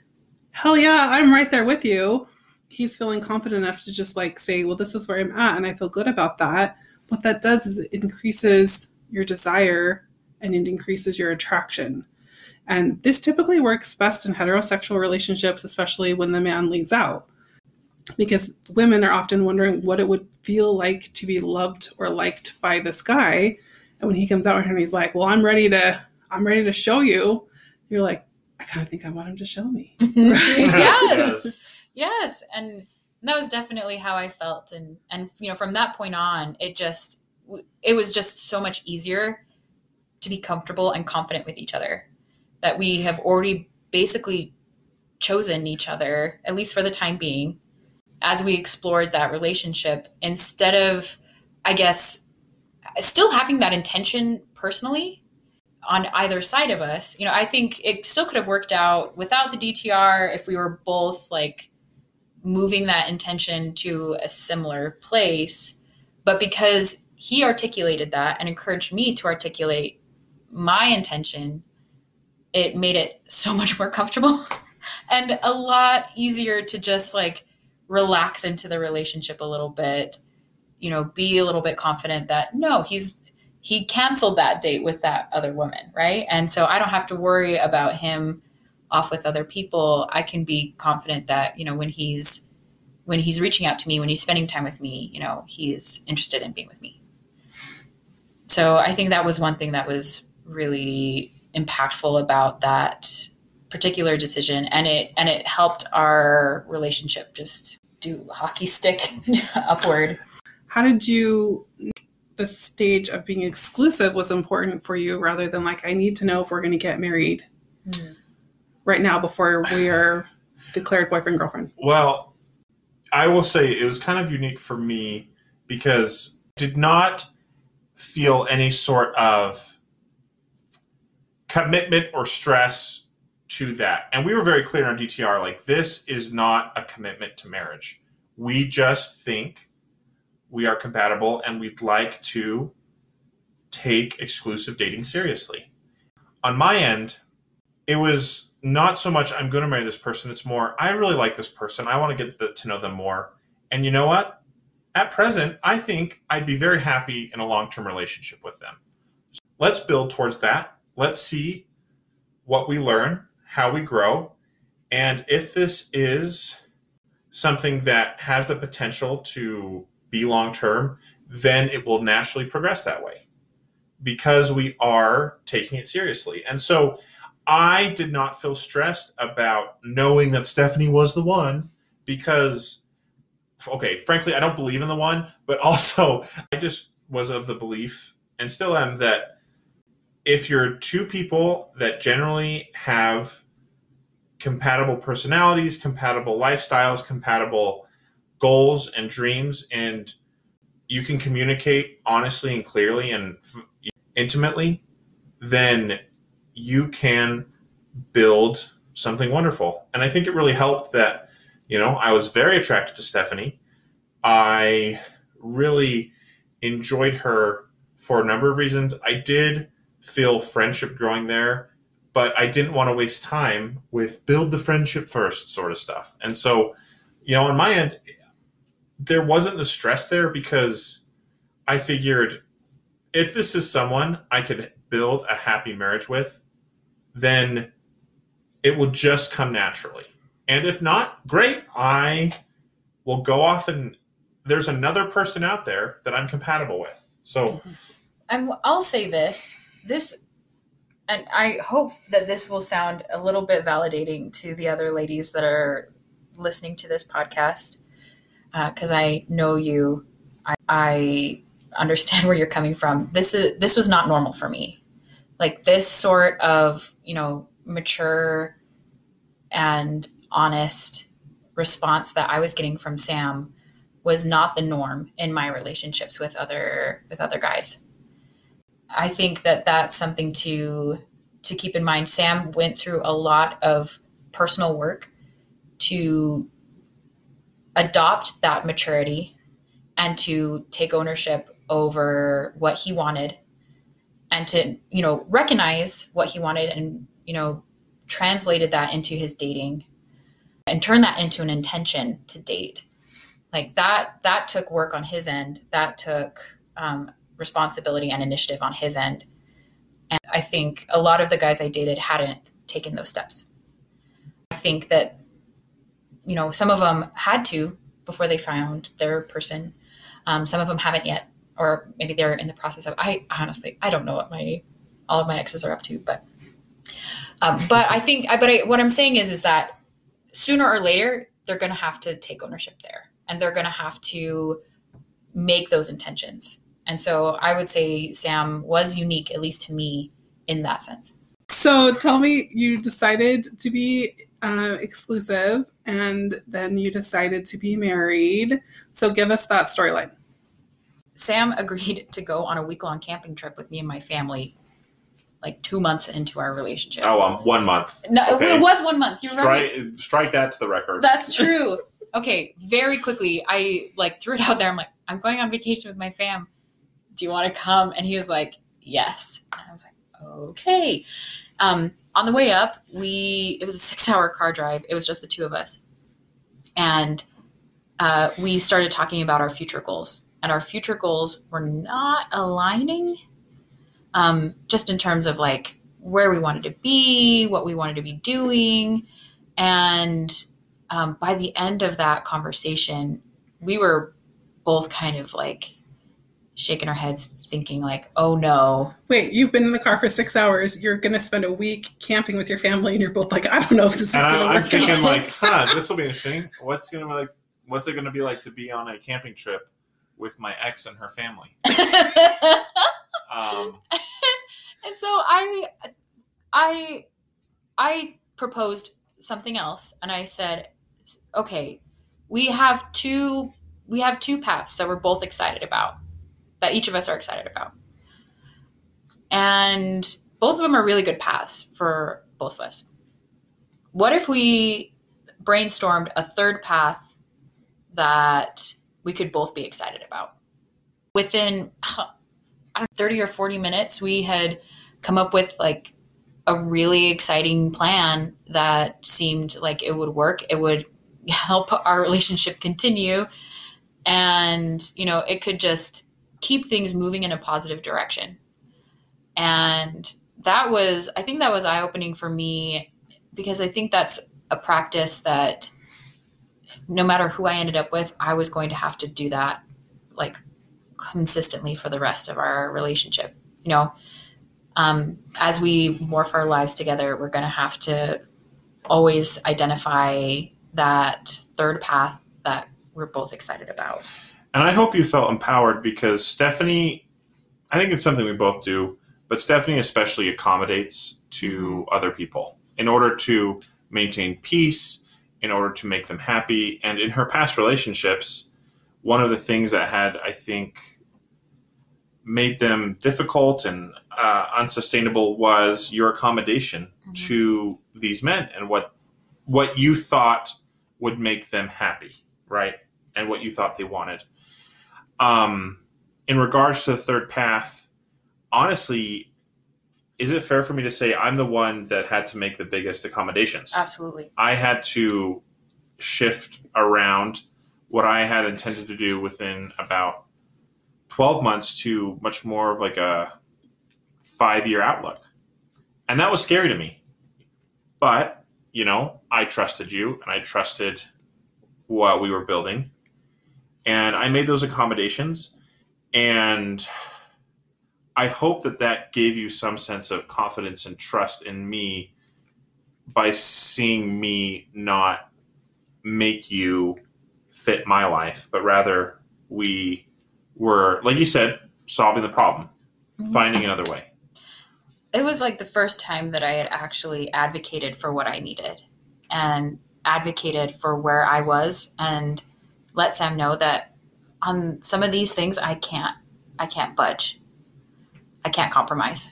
S1: hell yeah, I'm right there with you. He's feeling confident enough to just like say, well, this is where I'm at, and I feel good about that. What that does is it increases your desire and it increases your attraction. And this typically works best in heterosexual relationships, especially when the man leads out because women are often wondering what it would feel like to be loved or liked by this guy. And when he comes out and he's like well i'm ready to i'm ready to show you you're like i kind of think i want him to show me. <laughs>
S3: Yes. Yes. And that was definitely how i felt. And and you know from that point on it just it was just so much easier to be comfortable and confident with each other. That we have already basically chosen each other at least for the time being as we explored that relationship, instead of, I guess, still having that intention personally on either side of us, you know, I think it still could have worked out without the DTR if we were both like moving that intention to a similar place. But because he articulated that and encouraged me to articulate my intention, it made it so much more comfortable <laughs> and a lot easier to just like relax into the relationship a little bit you know be a little bit confident that no he's he canceled that date with that other woman right? And so i don't have to worry about him off with other people. I can be confident that you know when he's when he's reaching out to me when he's spending time with me you know he's interested in being with me. So i think that was one thing that was really impactful about that particular decision and it and it helped our relationship just do hockey stick <laughs> upward
S1: How did you the stage of being exclusive was important for you rather than like I need to know if we're going to get married
S3: Hmm.
S1: right now before we are <laughs> declared boyfriend girlfriend.
S4: Well, I will say it was kind of unique for me because I did not feel any sort of commitment or stress to that. And we were very clear in our DTR like, this is not a commitment to marriage. We just think we are compatible and we'd like to take exclusive dating seriously. On my end, it was not so much I'm going to marry this person. It's more I really like this person. I want to get the, to know them more. And you know what? At present, I think I'd be very happy in a long term relationship with them. So let's build towards that. Let's see what we learn, how we grow, and if this is something that has the potential to be long term, then it will naturally progress that way because we are taking it seriously. And so I did not feel stressed about knowing that Stephanie was the one because, okay, frankly, I don't believe in the one, but <laughs> also I just was of the belief and still am that if you're two people that generally have compatible personalities, compatible lifestyles, compatible goals and dreams, and you can communicate honestly and clearly and intimately, then you can build something wonderful. And I think it really helped that, you know, I was very attracted to Stephanie. I really enjoyed her for a number of reasons. I did feel friendship growing there, but I didn't want to waste time with build the friendship first sort of stuff. And so, you know, on my end, there wasn't the stress there because I figured if this is someone I could build a happy marriage with, then it will just come naturally. And if not, great. I will go off and there's another person out there that I'm compatible with. So,
S3: and I'll say this this and I hope that this will sound a little bit validating to the other ladies that are listening to this podcast uh, because I know you. I, I understand <laughs> where you're coming from. This is this was not normal for me. Like this sort of you know mature and honest response that I was getting from Sam was not the norm in my relationships with other with other guys. I think that that's something to to keep in mind. Sam went through a lot of personal work to adopt that maturity and to take ownership over what he wanted and to you know recognize what he wanted and you know translated that into his dating and turn that into an intention to date like that that took work on his end that took um, responsibility and initiative on his end. And i think a lot of the guys i dated hadn't taken those steps. I think that you know some of them had to before they found their person. Um, some of them haven't yet or maybe they're in the process of i honestly i don't know what my all of my exes are up to but um, but i think but I, what i'm saying is is that sooner or later they're going to have to take ownership there. And they're going to have to make those intentions and so i would say sam was unique at least to me in that sense
S1: So tell me, you decided to be uh, exclusive, and then you decided to be married. So give us that storyline.
S3: Sam agreed to go on a week long camping trip with me and my family like two months into our relationship.
S4: Oh, um, one month.
S3: no,
S4: okay.
S3: it was one month. You're right.
S4: Strike, strike that to the record.
S3: That's true. okay, very quickly, I like threw it out there. I'm like, I'm going on vacation with my fam. Do you want to come? And he was like, Yes. And I was like, Okay. Um, on the way up, we it was a six hour car drive. It was just the two of us, and uh, we started talking about our future goals. And our future goals were not aligning, um, just in terms of like where we wanted to be, what we wanted to be doing, and um, by the end of that conversation, we were both kind of like shaking our heads, thinking like, "Oh no."
S1: Wait, you've been in the car for six hours. You're going to spend a week camping with your family, and you're both like, I don't know if this is
S4: and
S1: going to
S4: I, I'm
S1: work
S4: thinking
S1: out.
S4: like, <laughs> huh, this will be interesting. What's gonna be like? What's it gonna be like to be on a camping trip with my ex and her family? <laughs> Um,
S3: and so I, I, I proposed something else, and I said, "Okay, we have two, we have two paths that we're both excited about, that each of us are excited about, and both of them are really good paths for both of us. What if we brainstormed a third path that we could both be excited about?" Within <sighs> know, 30 or 40 minutes, we had come up with like a really exciting plan that seemed like it would work. It would <laughs> help our relationship continue. And, you know, it could just keep things moving in a positive direction. And that was, I think that was eye opening for me because I think that's a practice that no matter who I ended up with, I was going to have to do that like consistently for the rest of our relationship. You know, um, as we morph our lives together, we're going to have to always identify that third path that we're both excited about.
S4: And I hope you felt empowered because Stephanie, I think it's something we both do, but Stephanie especially accommodates to other people in order to maintain peace, in order to make them happy. And in her past relationships, one of the things that had, I think, made them difficult and uh, unsustainable was your accommodation
S3: Mhm.
S4: to these men and what what you thought would make them happy, right? And what you thought they wanted. Um, in regards to the third path, honestly, is it fair for me to say I'm the one that had to make the biggest accommodations?
S3: Absolutely.
S4: I had to shift around what I had intended to do within about 12 months to much more of like a five year outlook. And that was scary to me. But, you know, I trusted you and I trusted what we were building. And I made those accommodations. And I hope that that gave you some sense of confidence and trust in me by seeing me not make you fit my life, but rather we were, like you said, solving the problem,
S3: Mhm.
S4: finding another way.
S3: it was like the first time that I had actually advocated for what I needed and advocated for where I was and let Sam know that on some of these things I can't I can't budge. I can't compromise.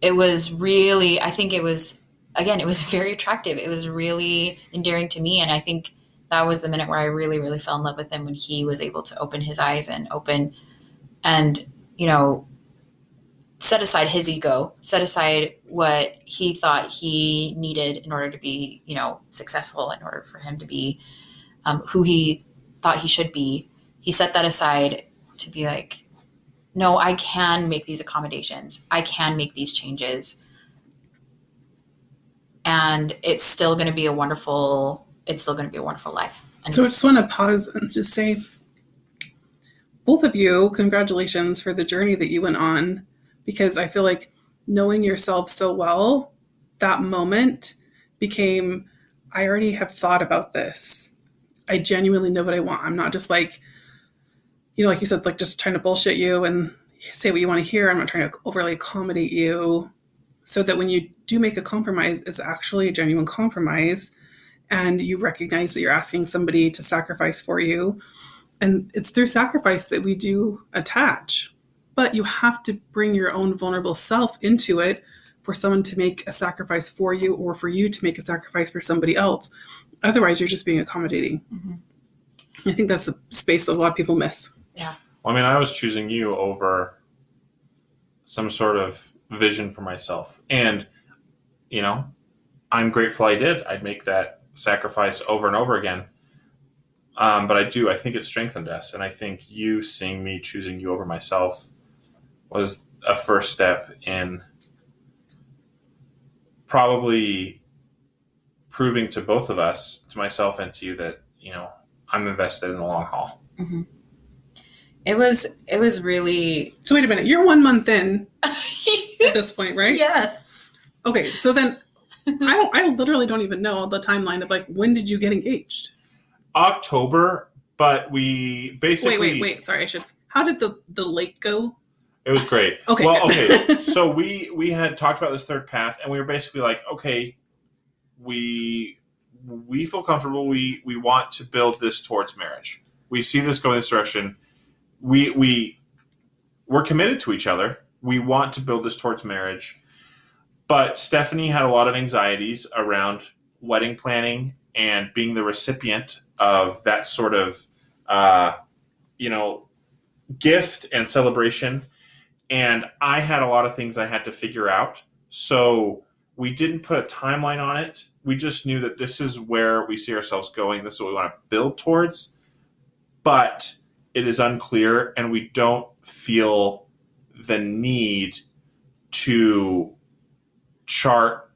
S3: It was really I think it was again it was <laughs> very attractive. It was really endearing to me and I think that was the minute where I really really fell in love with him when he was able to open his eyes and open and you know set aside his ego, set aside what he thought he needed in order to be, you know, successful, in order for him to be um, who he thought he should be. He set that aside to be like, no, I can make these accommodations. I can make these changes. And it's still going to be a wonderful, it's still going to be a wonderful life. And
S1: So I just want to pause and just say, both of you, congratulations for the journey that you went on, because I feel like knowing yourself so well, that moment became, I already have thought about this. I genuinely know what I want. I'm not just like, you know, like you said, like just trying to bullshit you and say what you want to hear. I'm not trying to overly accommodate you. so that when you do make a compromise, it's actually a genuine compromise and you recognize that you're asking somebody to sacrifice for you. And it's through sacrifice that we do attach. But you have to bring your own vulnerable self into it for someone to make a sacrifice for you or for you to make a sacrifice for somebody else. Otherwise, you're just being accommodating. I think that's a space that a lot of people miss.
S3: Yeah.
S4: Well, I mean, I was choosing you over some sort of vision for myself. And, you know, I'm grateful I did. I'd make that sacrifice over and over again. Um, but I do, I think it strengthened us. And I think you seeing me choosing you over myself was a first step in probably proving to both of us, to myself and to you, that, you know, I'm invested in the long haul. Mm-hmm.
S3: It was it was really
S1: So wait a minute, you're one month in <laughs> at this point, right?
S3: yes.
S1: Okay, so then I don't I literally don't even know the timeline of like when did you get engaged?
S4: October, but we basically
S1: Wait, wait, wait. Sorry, I should. How did the the lake go?
S4: It was great.
S1: Okay,
S4: Well, okay. <laughs> So we we had talked about this third path, and we were basically like, okay, we we feel comfortable. We we want to build this towards marriage. We see this going this direction. We we we're committed to each other. We want to build this towards marriage. But Stephanie had a lot of anxieties around wedding planning and being the recipient of that sort of, uh, you know, gift and celebration and I had a lot of things I had to figure out. So we didn't put a timeline on it. We just knew that this is where we see ourselves going. This is what we want to build towards. But it is unclear, and we don't feel the need to chart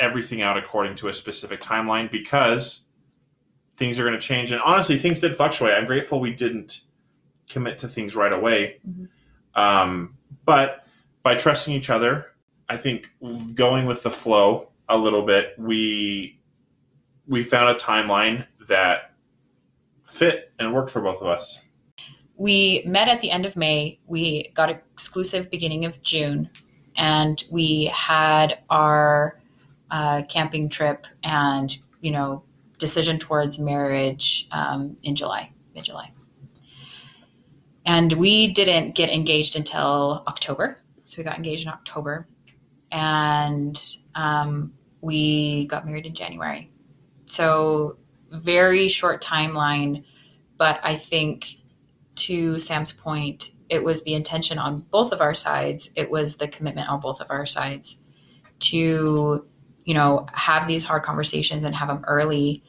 S4: everything out according to a specific timeline because things are going to change. And honestly, things did fluctuate. I'm grateful we didn't commit to things right away.
S3: Mhm.
S4: Um, but by trusting each other, I think going with the flow a little bit, we we found a timeline that fit and worked for both of us.
S3: We met at the end of May. We got exclusive beginning of June, and we had our uh, camping trip and you know decision towards marriage um, in July, mid July. And we didn't get engaged until October. So we got engaged in October, and um, we got married in January. So very short timeline, but I think to Sam's point, it was the intention on both of our sides. It was the commitment on both of our sides to, you know, have these hard conversations and have them early.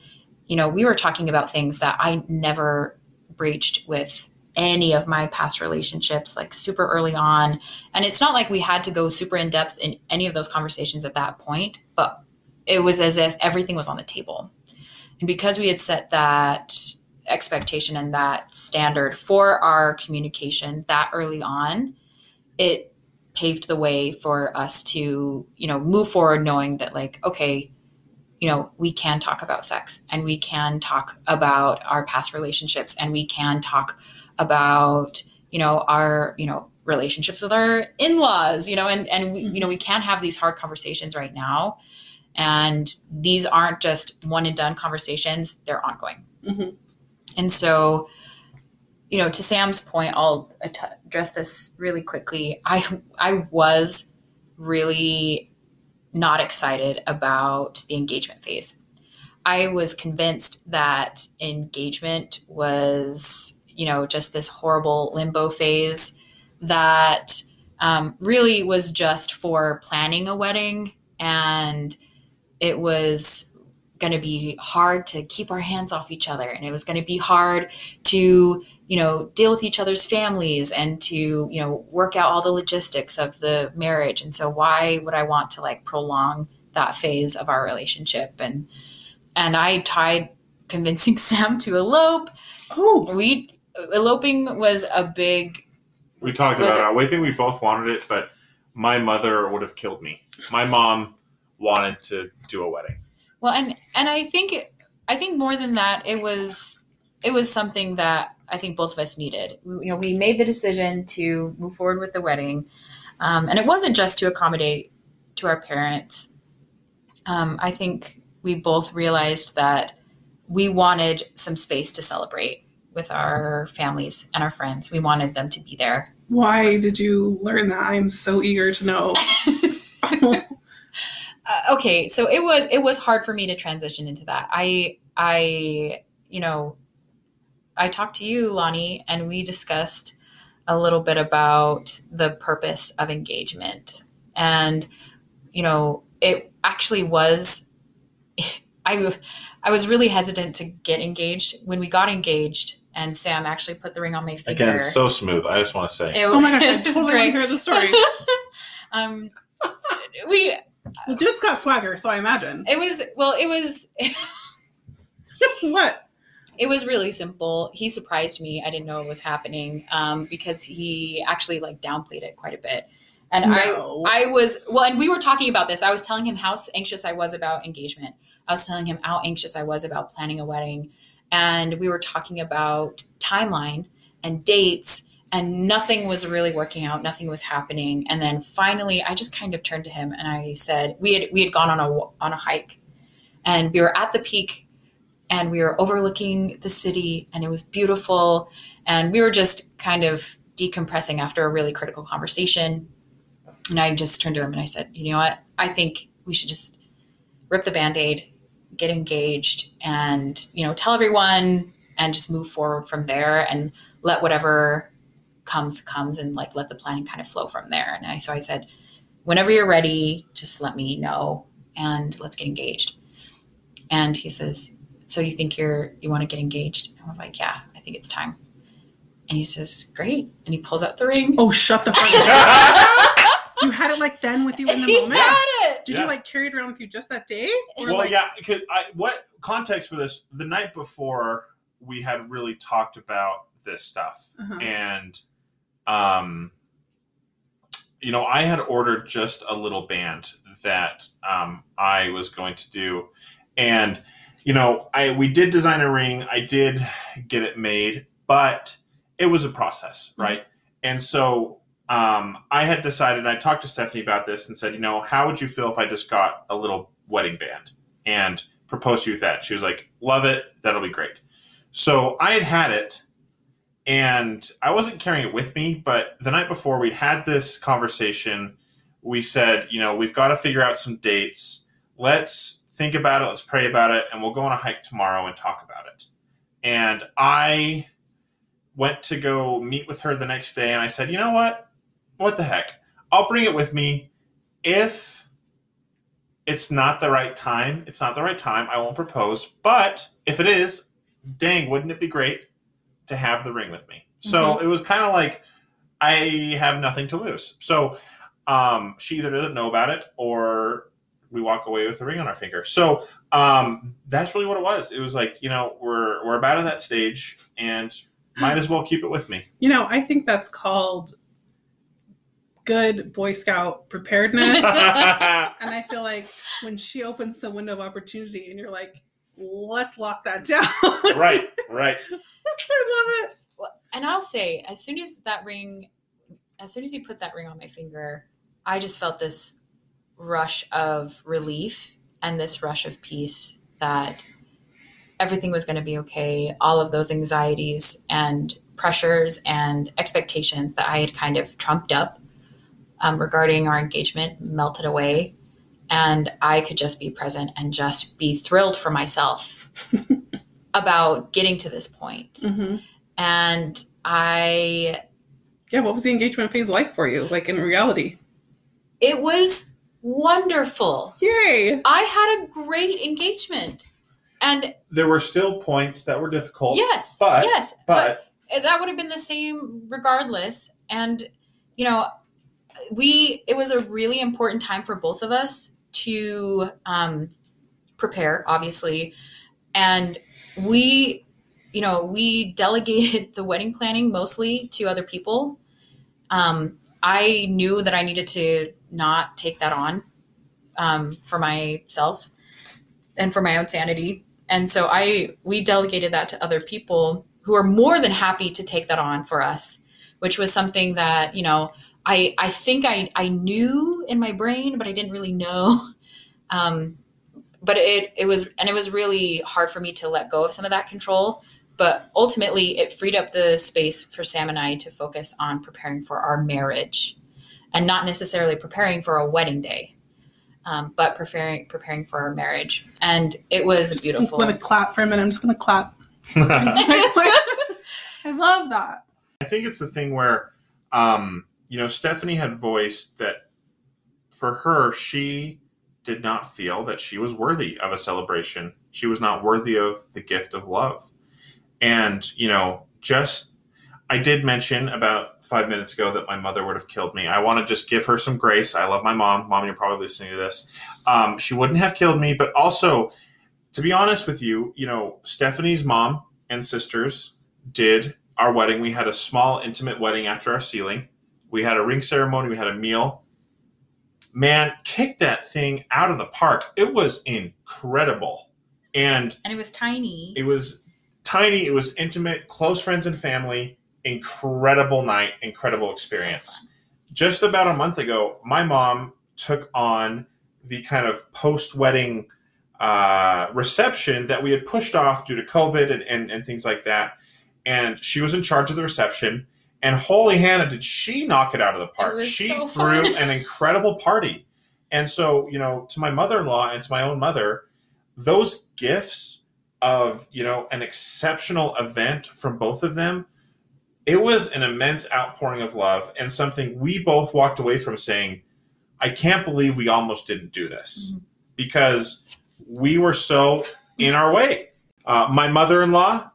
S3: You know, we were talking about things that I never breached with any of my past relationships, like super early on. And it's not like we had to go super in depth in any of those conversations at that point, but it was as if everything was on the table. And because we had set that expectation and that standard for our communication that early on, it paved the way for us to, you know, move forward knowing that like, okay, you know, we can talk about sex and we can talk about our past relationships and we can talk about, you know, our, you know, relationships with our in-laws, you know, and and we, you know, we can't have these hard conversations right now. And these aren't just one and done conversations, they're ongoing.
S1: Mhm.
S3: And so, you know, to Sam's point, I'll address this really quickly. I I was really not excited about the engagement phase. I was convinced that engagement was, you know, just this horrible limbo phase that um, really was just for planning a wedding. And it was going to be hard to keep our hands off each other. And it was going to be hard to you know deal with each other's families and to you know work out all the logistics of the marriage. And so why would i want to like prolong that phase of our relationship? And and i tried convincing <laughs> sam to elope
S1: Oh,
S3: we eloping was a big
S4: We talked about it. I think we both wanted it, but my mother would have killed me. My mom wanted to do a wedding.
S3: Well, and and I think I think more than that, it was it was something that I think both of us needed. We- You know, we made the decision to move forward with the wedding, um, and it wasn't just to accommodate to our parents, um, I think we both realized that we wanted some space to celebrate with our families and our friends. We wanted them to be there.
S1: Why did you learn that? I'm so eager to know. <laughs> <laughs>
S3: Uh, okay, so it was it was hard for me to transition into that. I I you know I talked to you, Lonnie, and we discussed a little bit about the purpose of engagement. And, you know, it actually was, <laughs> I, I was really hesitant to get engaged. When we got engaged, and Sam actually put the ring on my finger.
S4: Again, so smooth. I just want to say.
S3: It
S1: oh my gosh, <laughs> I
S3: was
S1: totally want to hear the <laughs> story.
S3: um, we,
S1: Well, dude's got swagger, so I imagine.
S3: it was, well, it was, <laughs>
S1: what?
S3: it was really simple. He surprised me. I didn't know it was happening um, because he actually like downplayed it quite a bit. And
S1: No.
S3: I, I was well, and we were talking about this. I was telling him how anxious I was about engagement. I was telling him how anxious I was about planning a wedding, and we were talking about timeline and dates, and nothing was really working out. Nothing was happening. And then finally, I just kind of turned to him and I said, "We had we had gone on a on a hike, and we were at the peak and we were overlooking the city and it was beautiful and we were just kind of decompressing after a really critical conversation and i just turned to him and i said you know what i think we should just rip the band-aid get engaged and you know tell everyone and just move forward from there and let whatever comes comes and like let the planning kind of flow from there. And I, so i said whenever you're ready just let me know and let's get engaged. And he says so you think you're you want to get engaged? And i was like yeah i think it's time. And he says great. And he pulls out the ring.
S1: Oh, shut the front door. <laughs> you had it like then with you in the <laughs>
S3: he
S1: moment?
S3: had it
S1: Did
S4: Yeah.
S1: you like carry it around with you just that day? Or
S4: well,
S1: like,
S4: yeah. Because I, what context for this? The night before, we had really talked about this stuff,
S1: Uh-huh.
S4: and um, you know, I had ordered just a little band that um, I was going to do, and you know, I we did design a ring. I did get it made, but it was a process, right? And so um, I had decided. I talked to Stephanie about this and said, you know, how would you feel if I just got a little wedding band and proposed to you with that? She was like, love it. That'll be great. So I had had it and I wasn't carrying it with me, but the night before we'd had this conversation. We said, you know, we've got to figure out some dates. Let's think about it. Let's pray about it. And we'll go on a hike tomorrow and talk about it. And I went to go meet with her the next day and I said, you know what? What the heck? I'll bring it with me. If it's not the right time, it's not the right time. I won't propose. But if it is, dang, wouldn't it be great to have the ring with me? So it was kind of like I have nothing to lose. So um, she either doesn't know about it or we walk away with the ring on our finger. So um, that's really what it was. It was like, you know, we're we're about at that stage and might as well keep it with me.
S1: You know, I think that's called good Boy Scout preparedness. <laughs> and I feel like when she opens the window of opportunity and you're like, let's lock that down. <laughs>
S4: right, right.
S1: I love it.
S3: Well, and I'll say, as soon as that ring, as soon as he put that ring on my finger, I just felt this rush of relief and this rush of peace that everything was going to be okay. All of those anxieties and pressures and expectations that I had kind of trumped up um, regarding our engagement melted away. And I could just be present and just be thrilled for myself <laughs> about getting to this point
S1: hmm
S3: and I
S1: Yeah, what was the engagement phase like for you, like in reality?
S3: it was wonderful.
S1: Yay!
S3: I had a great engagement. And
S4: There were still points that were difficult.
S3: yes,
S4: but-
S3: yes,
S4: But
S3: that would have been the same regardless. And you know, we it was a really important time for both of us to um, prepare, obviously, and we, you know, we delegated <laughs> the wedding planning mostly to other people. Um, I knew that I needed to not take that on um, for myself and for my own sanity, and so I we delegated that to other people who are more than happy to take that on for us, which was something that you know I I think I I knew in my brain, but I didn't really know. <laughs> Um, but it it was and it was really hard for me to let go of some of that control. But ultimately, it freed up the space for Sam and I to focus on preparing for our marriage, and not necessarily preparing for a wedding day, um, but preparing preparing for our marriage. And it was beautiful.
S1: I'm going to clap for a minute. I'm just going to clap. <laughs> <laughs> I love that.
S4: I think it's the thing where, um, you know, Stephanie had voiced that for her, she did not feel that she was worthy of a celebration. She was not worthy of the gift of love. And, you know, just, I did mention about five minutes ago that my mother would have killed me. I want to just give her some grace. I love my mom. Mom, you're probably listening to this. Um, she wouldn't have killed me, but also, to be honest with you, you know, Stephanie's mom and sisters did our wedding. We had a small, intimate wedding after our sealing. We had a ring ceremony. We had a meal. Man, kicked that thing out of the park. It was incredible. And
S3: and it was tiny.
S4: it was tiny, it was intimate, close friends and family. Incredible night, incredible experience.
S3: So.
S4: Just about a month ago, my mom took on the kind of post wedding uh, reception that we had pushed off due to COVID and, and, and things like that. And she was in charge of the reception. And holy Hannah, did she knock it out of the park? She
S3: so
S4: threw an incredible party. And so, you know, to my mother in law and to my own mother, those gifts of, you know, an exceptional event from both of them, it was an immense outpouring of love and something we both walked away from saying, I can't believe we almost didn't do this
S3: Mhm.
S4: because we were so in our way. Uh, my mother in law,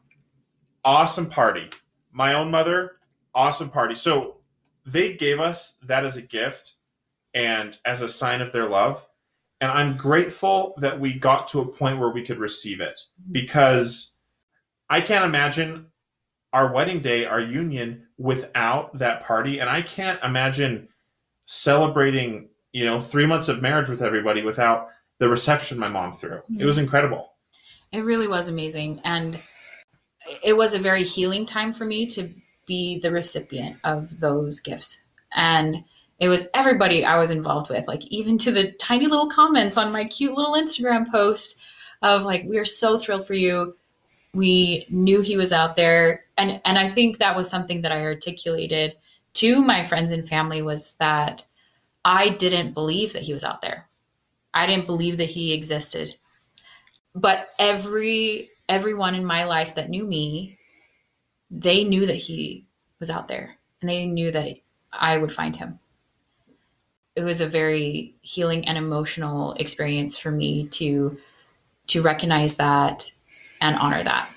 S4: awesome party. My own mother, awesome party. So they gave us that as a gift and as a sign of their love. And I'm grateful that we got to a point where we could receive it because I can't imagine our wedding day, our union without that party. And I can't imagine celebrating, you know, three months of marriage with everybody without the reception my mom threw. It was hmm. incredible.
S3: It really was amazing. And it was a very healing time for me to be the recipient of those gifts. And it was everybody I was involved with, like even to the tiny little comments on my cute little Instagram post of like, we are so thrilled for you. We knew he was out there. And and I think that was something that I articulated to my friends and family was that I didn't believe that he was out there. I didn't believe that he existed but every everyone in my life that knew me they knew that he was out there and they knew that i would find him it was a very healing and emotional experience for me to to recognize that and honor that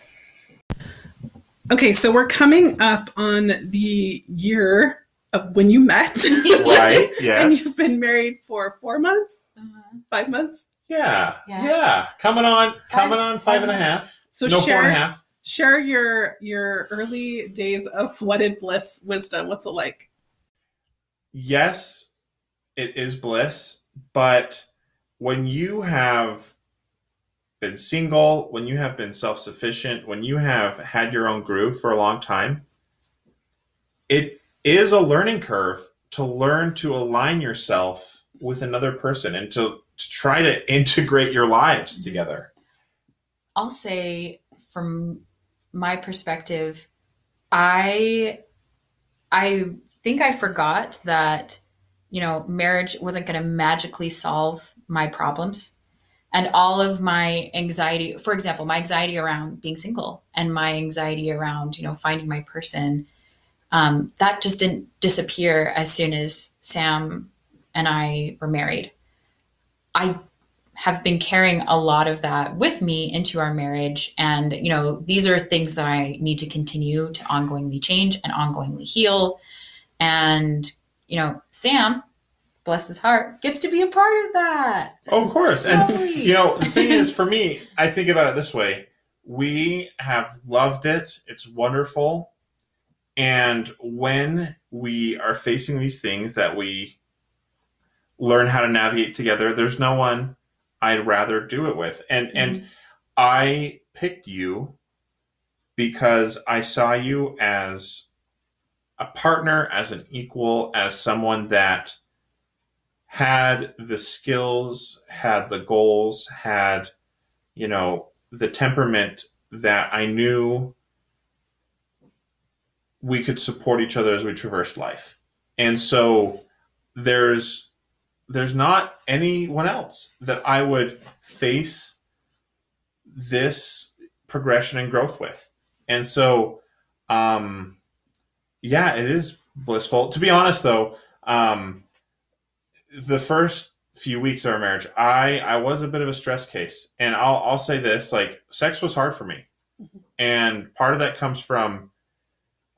S1: Okay, so we're coming up on the year of when you met. <laughs>
S4: Right? <laughs>
S1: and you've been married for four months, uh-huh. five months.
S4: Yeah,
S3: Yeah.
S4: yeah, Coming on, coming on five and a half.
S1: So
S4: no,
S1: share
S4: four and a half.
S1: Share your your early days of wedded bliss wisdom. What's it like?
S4: Yes, it is bliss, but when you have been single, when you have been self sufficient, when you have had your own groove for a long time, it is a learning curve to learn to align yourself with another person and to, to try to <laughs> integrate your lives
S3: Mhm.
S4: together.
S3: I'll say from my perspective, I I think I forgot that you know marriage wasn't going to magically solve my problems. And all of my anxiety for example my anxiety around being single and my anxiety around you know finding my person um, that just didn't disappear as soon as sam and i were married. I have been carrying a lot of that with me into our marriage. And you know these are things that i need to continue to ongoingly change and ongoingly heal. And you know sam bless his heart gets to be a part of that.
S4: Oh, of course. And you know, the thing is, for me, I think about it this way: we have loved it; it's wonderful. And when we are facing these things that we learn how to navigate together, there's no one I'd rather do it with. And and mm-hmm. I picked you because I saw you as a partner, as an equal, as someone that had the skills, had the goals, had, you know, the temperament that I knew we could support each other as we traversed life. And so there's there's not anyone else that I would face this progression and growth with. And so um yeah, it is blissful. To be honest though, um the first few weeks of our marriage, I I was a bit of a stress case. And I'll I'll say this, like sex was hard for me. And part of that comes from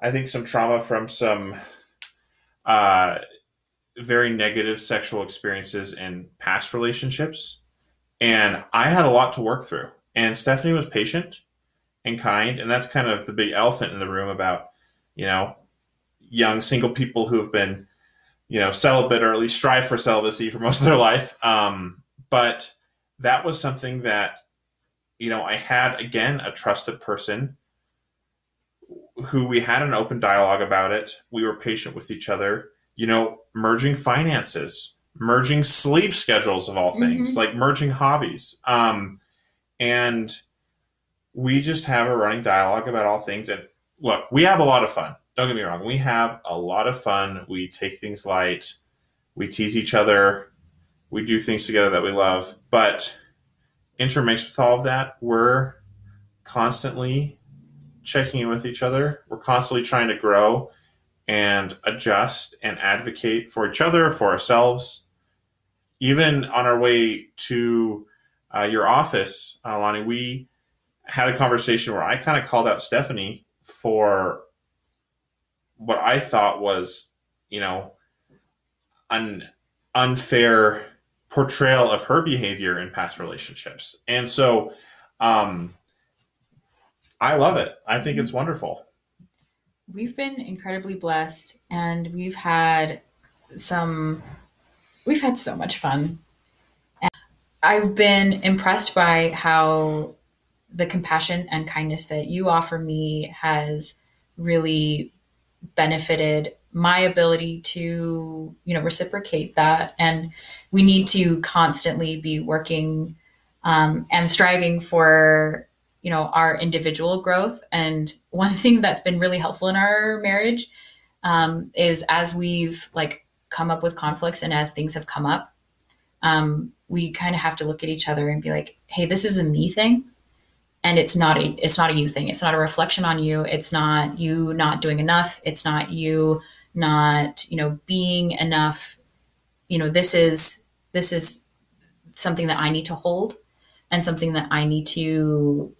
S4: I think some trauma from some uh very negative sexual experiences in past relationships. And I had a lot to work through. And Stephanie was patient and kind. And that's kind of the big elephant in the room about, you know, young single people who have been, you know, celibate or at least strive for celibacy for most of their life. Um, but that was something that, you know, I had, again, a trusted person who we had an open dialogue about it. We were patient with each other you know, merging finances, merging sleep schedules of all things, mm-hmm. like merging hobbies. Um, and we just have a running dialogue about all things. And look, we have a lot of fun. Don't get me wrong. We have a lot of fun. We take things light. We tease each other. We do things together that we love. But intermixed with all of that, we're constantly checking in with each other. We're constantly trying to grow and adjust and advocate for each other, for ourselves. Even on our way to uh, your office, uh, Loni, we had a conversation where I kind of called out Stephanie for what I thought was, you know, an unfair portrayal of her behavior in past relationships. And so um, I love it. I think it's wonderful
S3: we've been incredibly blessed and we've had some we've had so much fun. And i've been impressed by how the compassion and kindness that you offer me has really benefited my ability to you know reciprocate that. And we need to constantly be working um, and striving for you know our individual growth. And one <laughs> thing that's been really helpful in our marriage um, is as we've like come up with conflicts and as things have come up um, we kind of have to look at each other and be like hey this is a me thing. And it's not a it's not a you thing. It's not a reflection on you. It's not you not doing enough. It's not you not you know being enough. You know this is this is something that i need to hold and something that i need to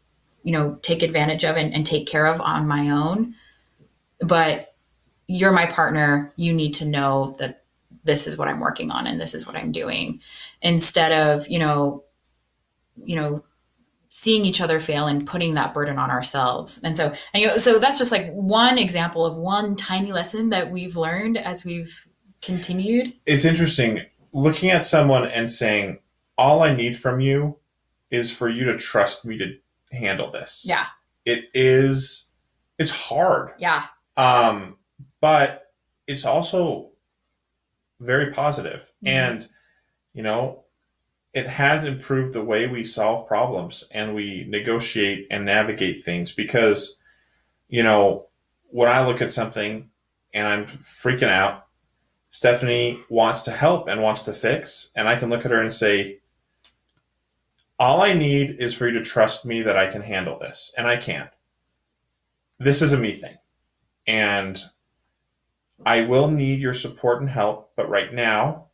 S3: you know take advantage of and, and take care of on my own. But you're my partner. You need to know that this is what i'm working on and this is what i'm doing. Instead of you know you know seeing each other fail and putting that burden on ourselves. And so and, you know, so that's just like one example of one tiny lesson that we've learned as we've continued.
S4: It's interesting. Looking at someone and saying all i need from you is for you to trust me to handle this.
S3: Yeah.
S4: It is it's hard.
S3: Yeah.
S4: Um but it's also very positive. Mm-hmm. and you know it has improved the way we solve problems and we negotiate and navigate things because you know when I look at something and I'm freaking out Stephanie wants to help and wants to fix and I can look at her and say all I need is for you to trust me that I can handle this, and I can. This is a me thing. And I will need your support and help, but right now,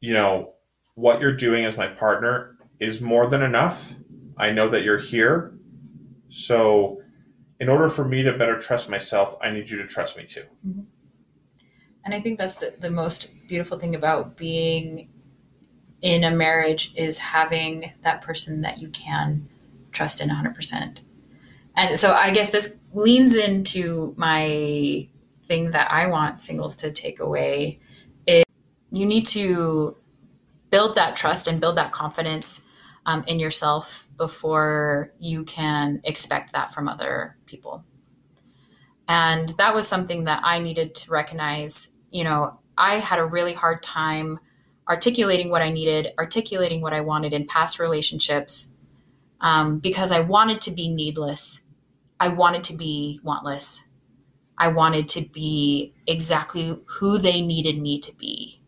S4: you know, what you're doing as my partner is more than enough. I know that you're here. So, in order for me to better trust myself, I need you to trust me too. Mm-hmm.
S3: And I think that's the, the most beautiful thing about being in a marriage is having that person that you can trust in 100%. And so I guess this leans into my thing that I want singles to take away is you need to build that trust and build that confidence um, in yourself before you can expect that from other people. And that was something that I needed to recognize. You know, I had a really hard time articulating what I needed, articulating what I wanted in past relationships um, because I wanted to be needless. I wanted to be wantless. I wanted to be exactly who they needed me to be.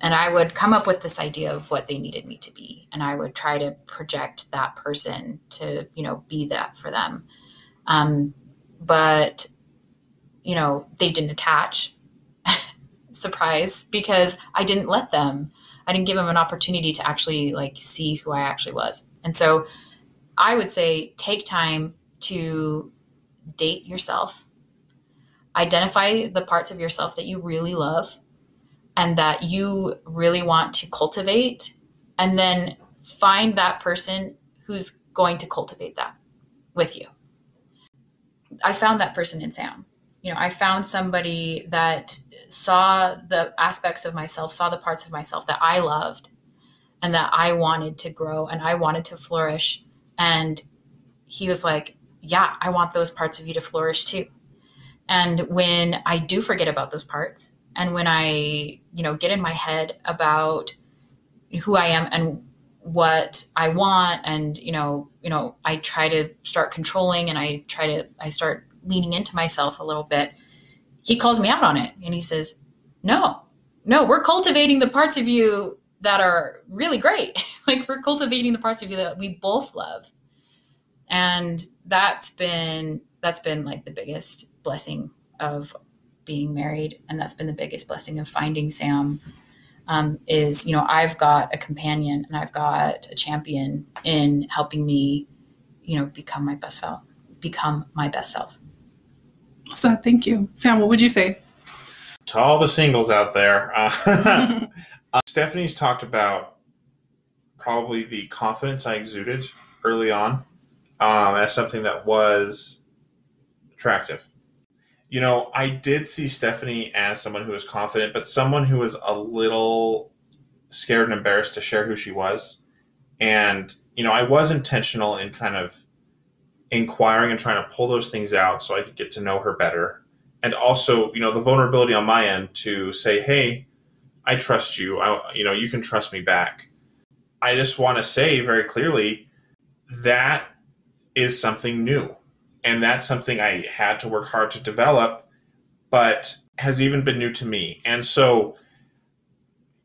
S3: And I would come up with this idea of what they needed me to be. And I would try to project that person to, you know, be that for them. Um, but, you know, they didn't attach. Surprise, because I didn't let them. I didn't give them an opportunity to actually like see who I actually was. And so I would say take time to date yourself identify the parts of yourself that you really love and that you really want to cultivate and then find that person who's going to cultivate that with you i found that person in sam you know i found somebody that saw the aspects of myself saw the parts of myself that i loved and that i wanted to grow and i wanted to flourish. And he was like yeah i want those parts of you to flourish too. And when I do forget about those parts, and when I, you know, get in my head about who I am and what I want, and you know, you know, I try to start controlling, and I try to, I start leaning into myself a little bit. He calls me out on it, and he says, "No, no, we're cultivating the parts of you that are really great. <laughs> like we're cultivating the parts of you that we both love." And that's been that's been like the biggest blessing of being married, and that's been the biggest blessing of finding Sam. Um, is you know I've got a companion and I've got a champion in helping me, you know, become my best self, become my best self.
S1: So thank you, Sam. What would you say
S4: to all the singles out there? Uh, <laughs> <laughs> uh, Stephanie's talked about probably the confidence I exuded early on um, as something that was attractive you know, I did see Stephanie as someone who was confident, but someone who was a little scared and embarrassed to share who she was. And, you know, I was intentional in kind of inquiring and trying to pull those things out so I could get to know her better. And also, you know, the vulnerability on my end to say, hey, I trust you. I, you know, you can trust me back. I just want to say very clearly that is something new and that's something I had to work hard to develop, but has even been new to me. And so,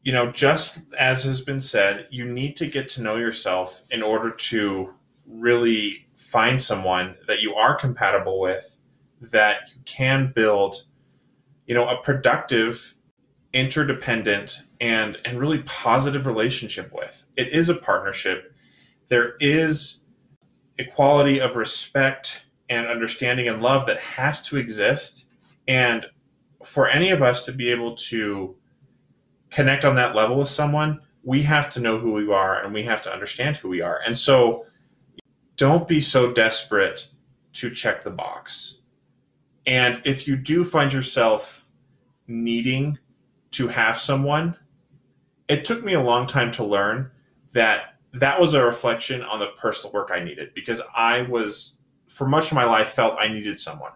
S4: you know, just as has been said, you need to get to know yourself in order to really find someone that you are compatible with, that you can build, you know, a productive, interdependent, and and really positive relationship with. It is a partnership. There is equality of respect and understanding and love that has to exist. And for any of us to be able to connect on that level with someone, we have to know who we are and we have to understand who we are. And so don't be so desperate to check the box. And if you do find yourself needing to have someone, it took me a long time to learn that that was a reflection on the personal work I needed because I was for much of my life felt I needed someone.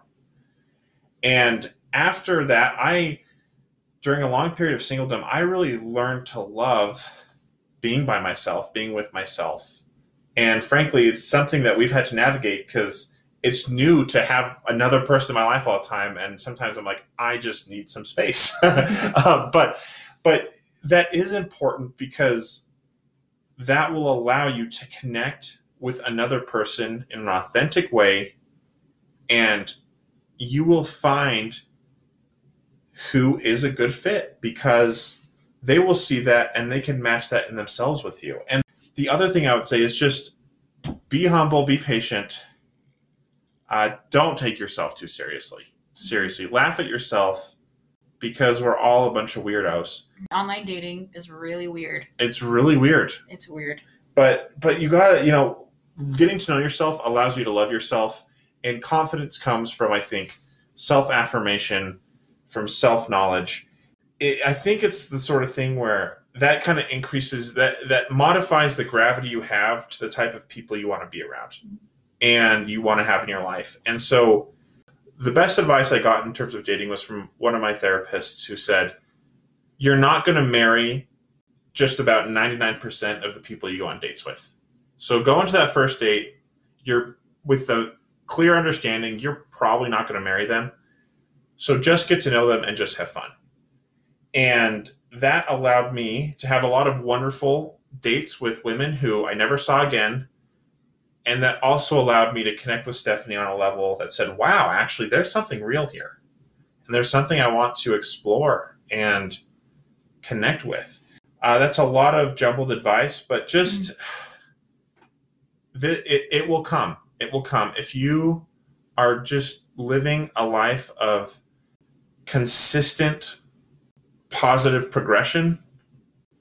S4: And after that, I, during a long period of singledom, I really learned to love being by myself, being with myself. And frankly, it's something that we've had to navigate because it's new to have another person in my life all the time. And sometimes I'm like, I just need some space. <laughs> uh, but, but that is important because that will allow you to connect with another person in an authentic way, and you will find who is a good fit because they will see that and they can match that in themselves with you. And the other thing I would say is just be humble, be patient. Uh, don't take yourself too seriously. Seriously, laugh at yourself because we're all a bunch of weirdos.
S3: Online dating is really weird.
S4: It's really weird.
S3: It's weird.
S4: But but you got to, you know, getting to know yourself allows you to love yourself and confidence comes from i think self-affirmation from self-knowledge it, i think it's the sort of thing where that kind of increases that that modifies the gravity you have to the type of people you want to be around and you want to have in your life and so the best advice I got in terms of dating was from one of my therapists who said, You're not going to marry just about 99% of the people you go on dates with. So go into that first date, you're with the clear understanding you're probably not going to marry them. So just get to know them and just have fun. And that allowed me to have a lot of wonderful dates with women who I never saw again. And that also allowed me to connect with Stephanie on a level that said, wow, actually, there's something real here. And there's something I want to explore and connect with. Uh, that's a lot of jumbled advice, but just the, it, it will come. It will come. If you are just living a life of consistent positive progression,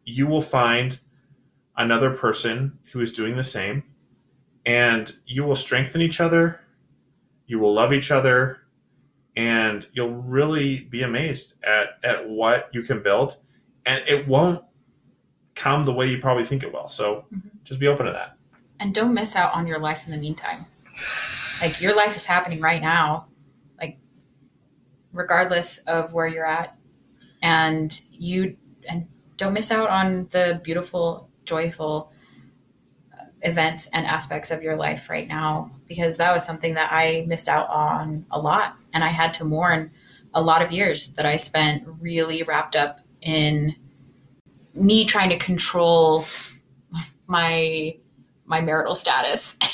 S4: you will find another person who is doing the same, and you will strengthen each other, you will love each other, and you'll really be amazed at, at what you can build. And it won't come the way you probably think it will. So
S3: Mhm.
S4: just be open to that.
S3: and don't miss out on your life in the meantime. Like your life is happening right now, like regardless of where you're at, and you and don't miss out on the beautiful, joyful uh, events and aspects of your life right now because that was something that I missed out on a lot, and I had to mourn a lot of years that I spent really wrapped up in me trying to control my my marital status. <laughs>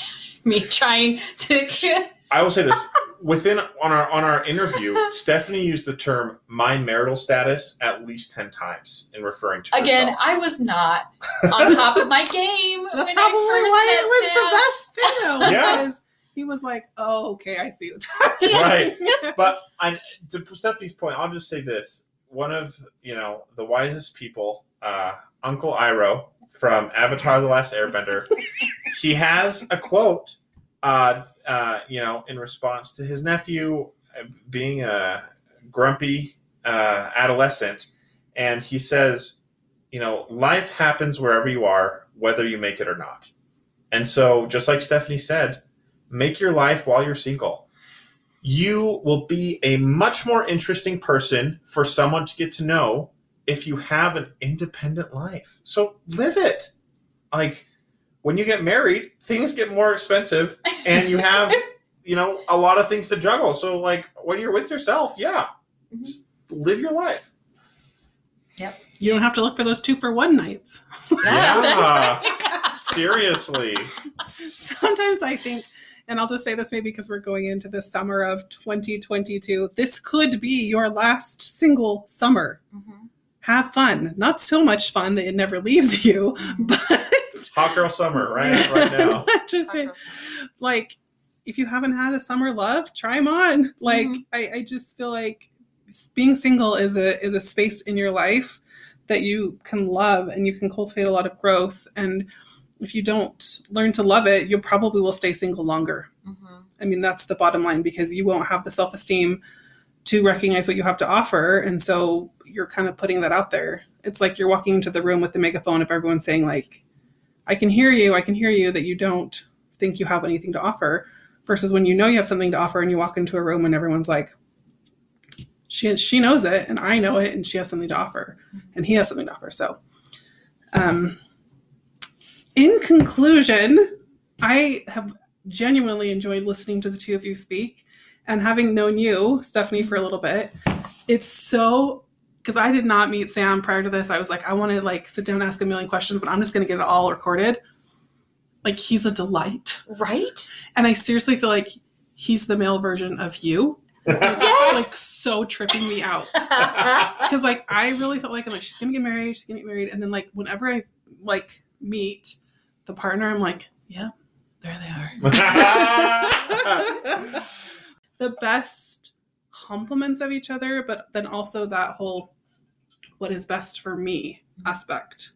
S3: Me trying to. <laughs>
S4: I will say this <laughs> within on our on our interview, Stephanie used the term "my marital status" at least ten times in referring to
S3: Again,
S4: herself.
S3: I was not <laughs> on top of my game
S1: That's
S3: when
S1: probably
S3: I first
S1: why
S3: met
S1: it was
S3: Sam.
S1: the best thing, though.
S4: Yeah.
S1: Because he was like, "Oh, okay, I see what's.
S4: Right. <laughs> but I, to Stephanie's point, I'll just say this: one of you know the wisest people, uh, Uncle Iroh from Avatar: The Last Airbender, he has a quote. Uh, uh, you know, in response to his nephew uh, being a grumpy uh, adolescent, and he says, you know, life happens wherever you are, whether you make it or not. And so, just like Stephanie said, make your life while you're single you will be a much more interesting person for someone to get to know if you have an independent life. So live it. Like when you get married, things get more expensive and you have, <laughs> you know, a lot of things to juggle. So like when you're with yourself, yeah,
S3: Mhm.
S4: just live your life. Yep.
S1: You don't have to look for those two for one nights.
S3: Yeah, <laughs>
S4: Yeah.
S3: that's right. <laughs>
S4: Seriously.
S1: Sometimes I think, and I'll just say this maybe because we're going into the summer of 2022, this could be your last single summer.
S3: Mhm.
S1: Have fun. Not so much fun that it never leaves you, but
S4: Hot girl summer, right? Right now. <laughs>
S1: just saying, like if you haven't had a summer love try them on like
S3: Mhm.
S1: I, I just feel like being single is a is a space in your life that you can love and you can cultivate a lot of growth and if you don't learn to love it you probably will stay single longer
S3: Mhm.
S1: i mean that's the bottom line because you won't have the self-esteem to recognize what you have to offer and so you're kind of putting that out there it's like you're walking into the room with the megaphone of everyone saying like i can hear you i can hear you that you don't think you have anything to offer versus when you know you have something to offer and you walk into a room and everyone's like she she knows it and I know it and she has something to offer and he has something to offer. So um in conclusion I have genuinely enjoyed listening to the two of you speak and having known you Stephanie for a little bit it's so because I did not meet Sam prior to this I was like I want to like sit down and ask a million questions but I'm just going to get it all recorded like he's a delight
S3: Right?
S1: and I seriously feel like he's the male version of you. It's
S3: Yes!
S1: like so tripping me out. <laughs> Because like I really felt like I'm like, she's gonna get married, she's gonna get married. And then like whenever I like meet the partner, I'm like, yeah, there they are. <laughs> <laughs> the best compliments of each other, but then also that whole what is best for me aspect.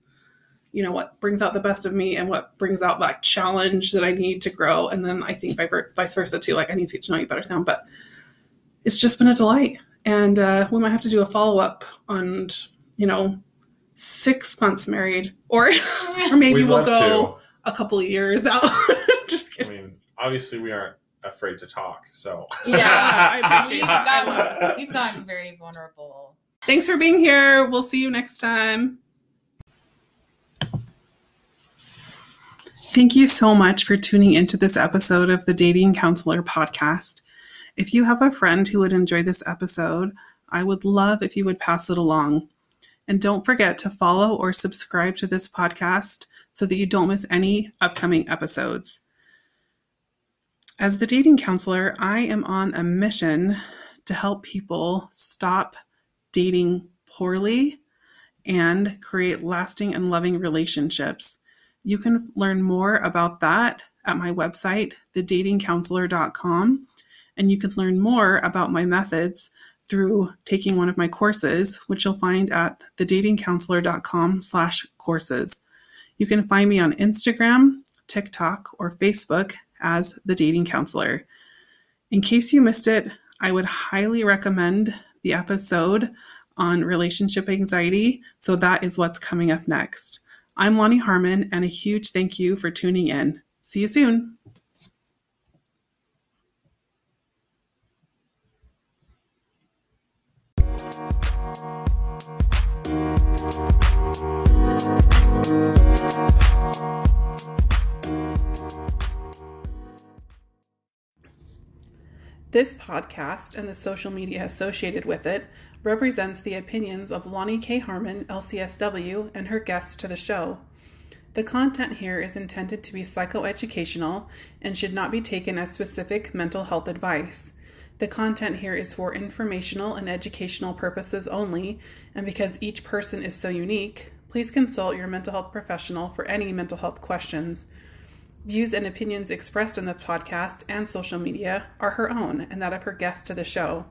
S1: You know, what brings out the best of me and what brings out that challenge that I need to grow. And then I think by ver- vice versa too. Like I need to get to know you better, Sam. But it's just been a delight. And uh, we might have to do a follow up on, you know, six months married, or <laughs> or maybe
S4: We'd
S1: we'll
S4: love
S1: go a couple of years out. <laughs> just
S4: kidding I mean, obviously we aren't afraid to talk. So
S1: I
S3: Yeah, <laughs> we've gotten we've gotten very vulnerable.
S1: Thanks for being here. We'll see you next time. Thank you so much for tuning into this episode of the Dating Counselor podcast. If you have a friend who would enjoy this episode, I would love if you would pass it along. And don't forget to follow or subscribe to this podcast so that you don't miss any upcoming episodes. As the dating counselor, I am on a mission to help people stop dating poorly and create lasting and loving relationships. You can learn more about that at my website, thedatingcounselor.com, and you can learn more about my methods through taking one of my courses, which you'll find at thedatingcounselor.com slash courses. You can find me on Instagram, TikTok, or Facebook as The Dating Counselor. In case you missed it, I would highly recommend the episode on relationship anxiety. So that is what's coming up next. I'm Loni Harmon, and a huge thank you for tuning in. See you soon. This podcast and the social media associated with it represents the opinions of Loni K. Harmon, LCSW, and her guests to the show. The content here is intended to be psychoeducational and should not be taken as specific mental health advice. The content here is for informational and educational purposes only, and because each person is so unique, please consult your mental health professional for any mental health questions. Views and opinions expressed in the podcast and social media are her own and that of her guests to the show.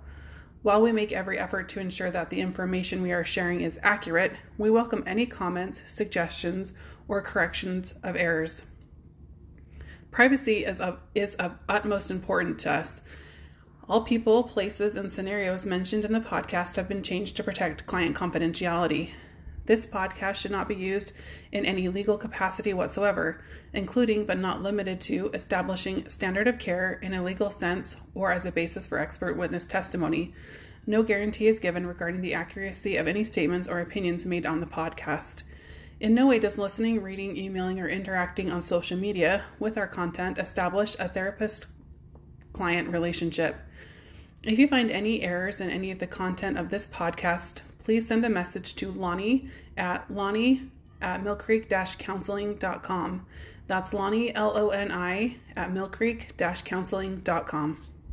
S1: While we make every effort to ensure that the information we are sharing is accurate, we welcome any comments, suggestions, or corrections of errors. Privacy is of, is of utmost importance to us. All people, places, and scenarios mentioned in the podcast have been changed to protect client confidentiality. This podcast should not be used in any legal capacity whatsoever, including but not limited to establishing standard of care in a legal sense or as a basis for expert witness testimony. No guarantee is given regarding the accuracy of any statements or opinions made on the podcast. In no way does listening, reading, emailing, or interacting on social media with our content establish a therapist client relationship. If you find any errors in any of the content of this podcast, please send a message to Loni at Loni at millcreek-counseling.com. That's Loni, L O N I, at millcreek-counseling.com.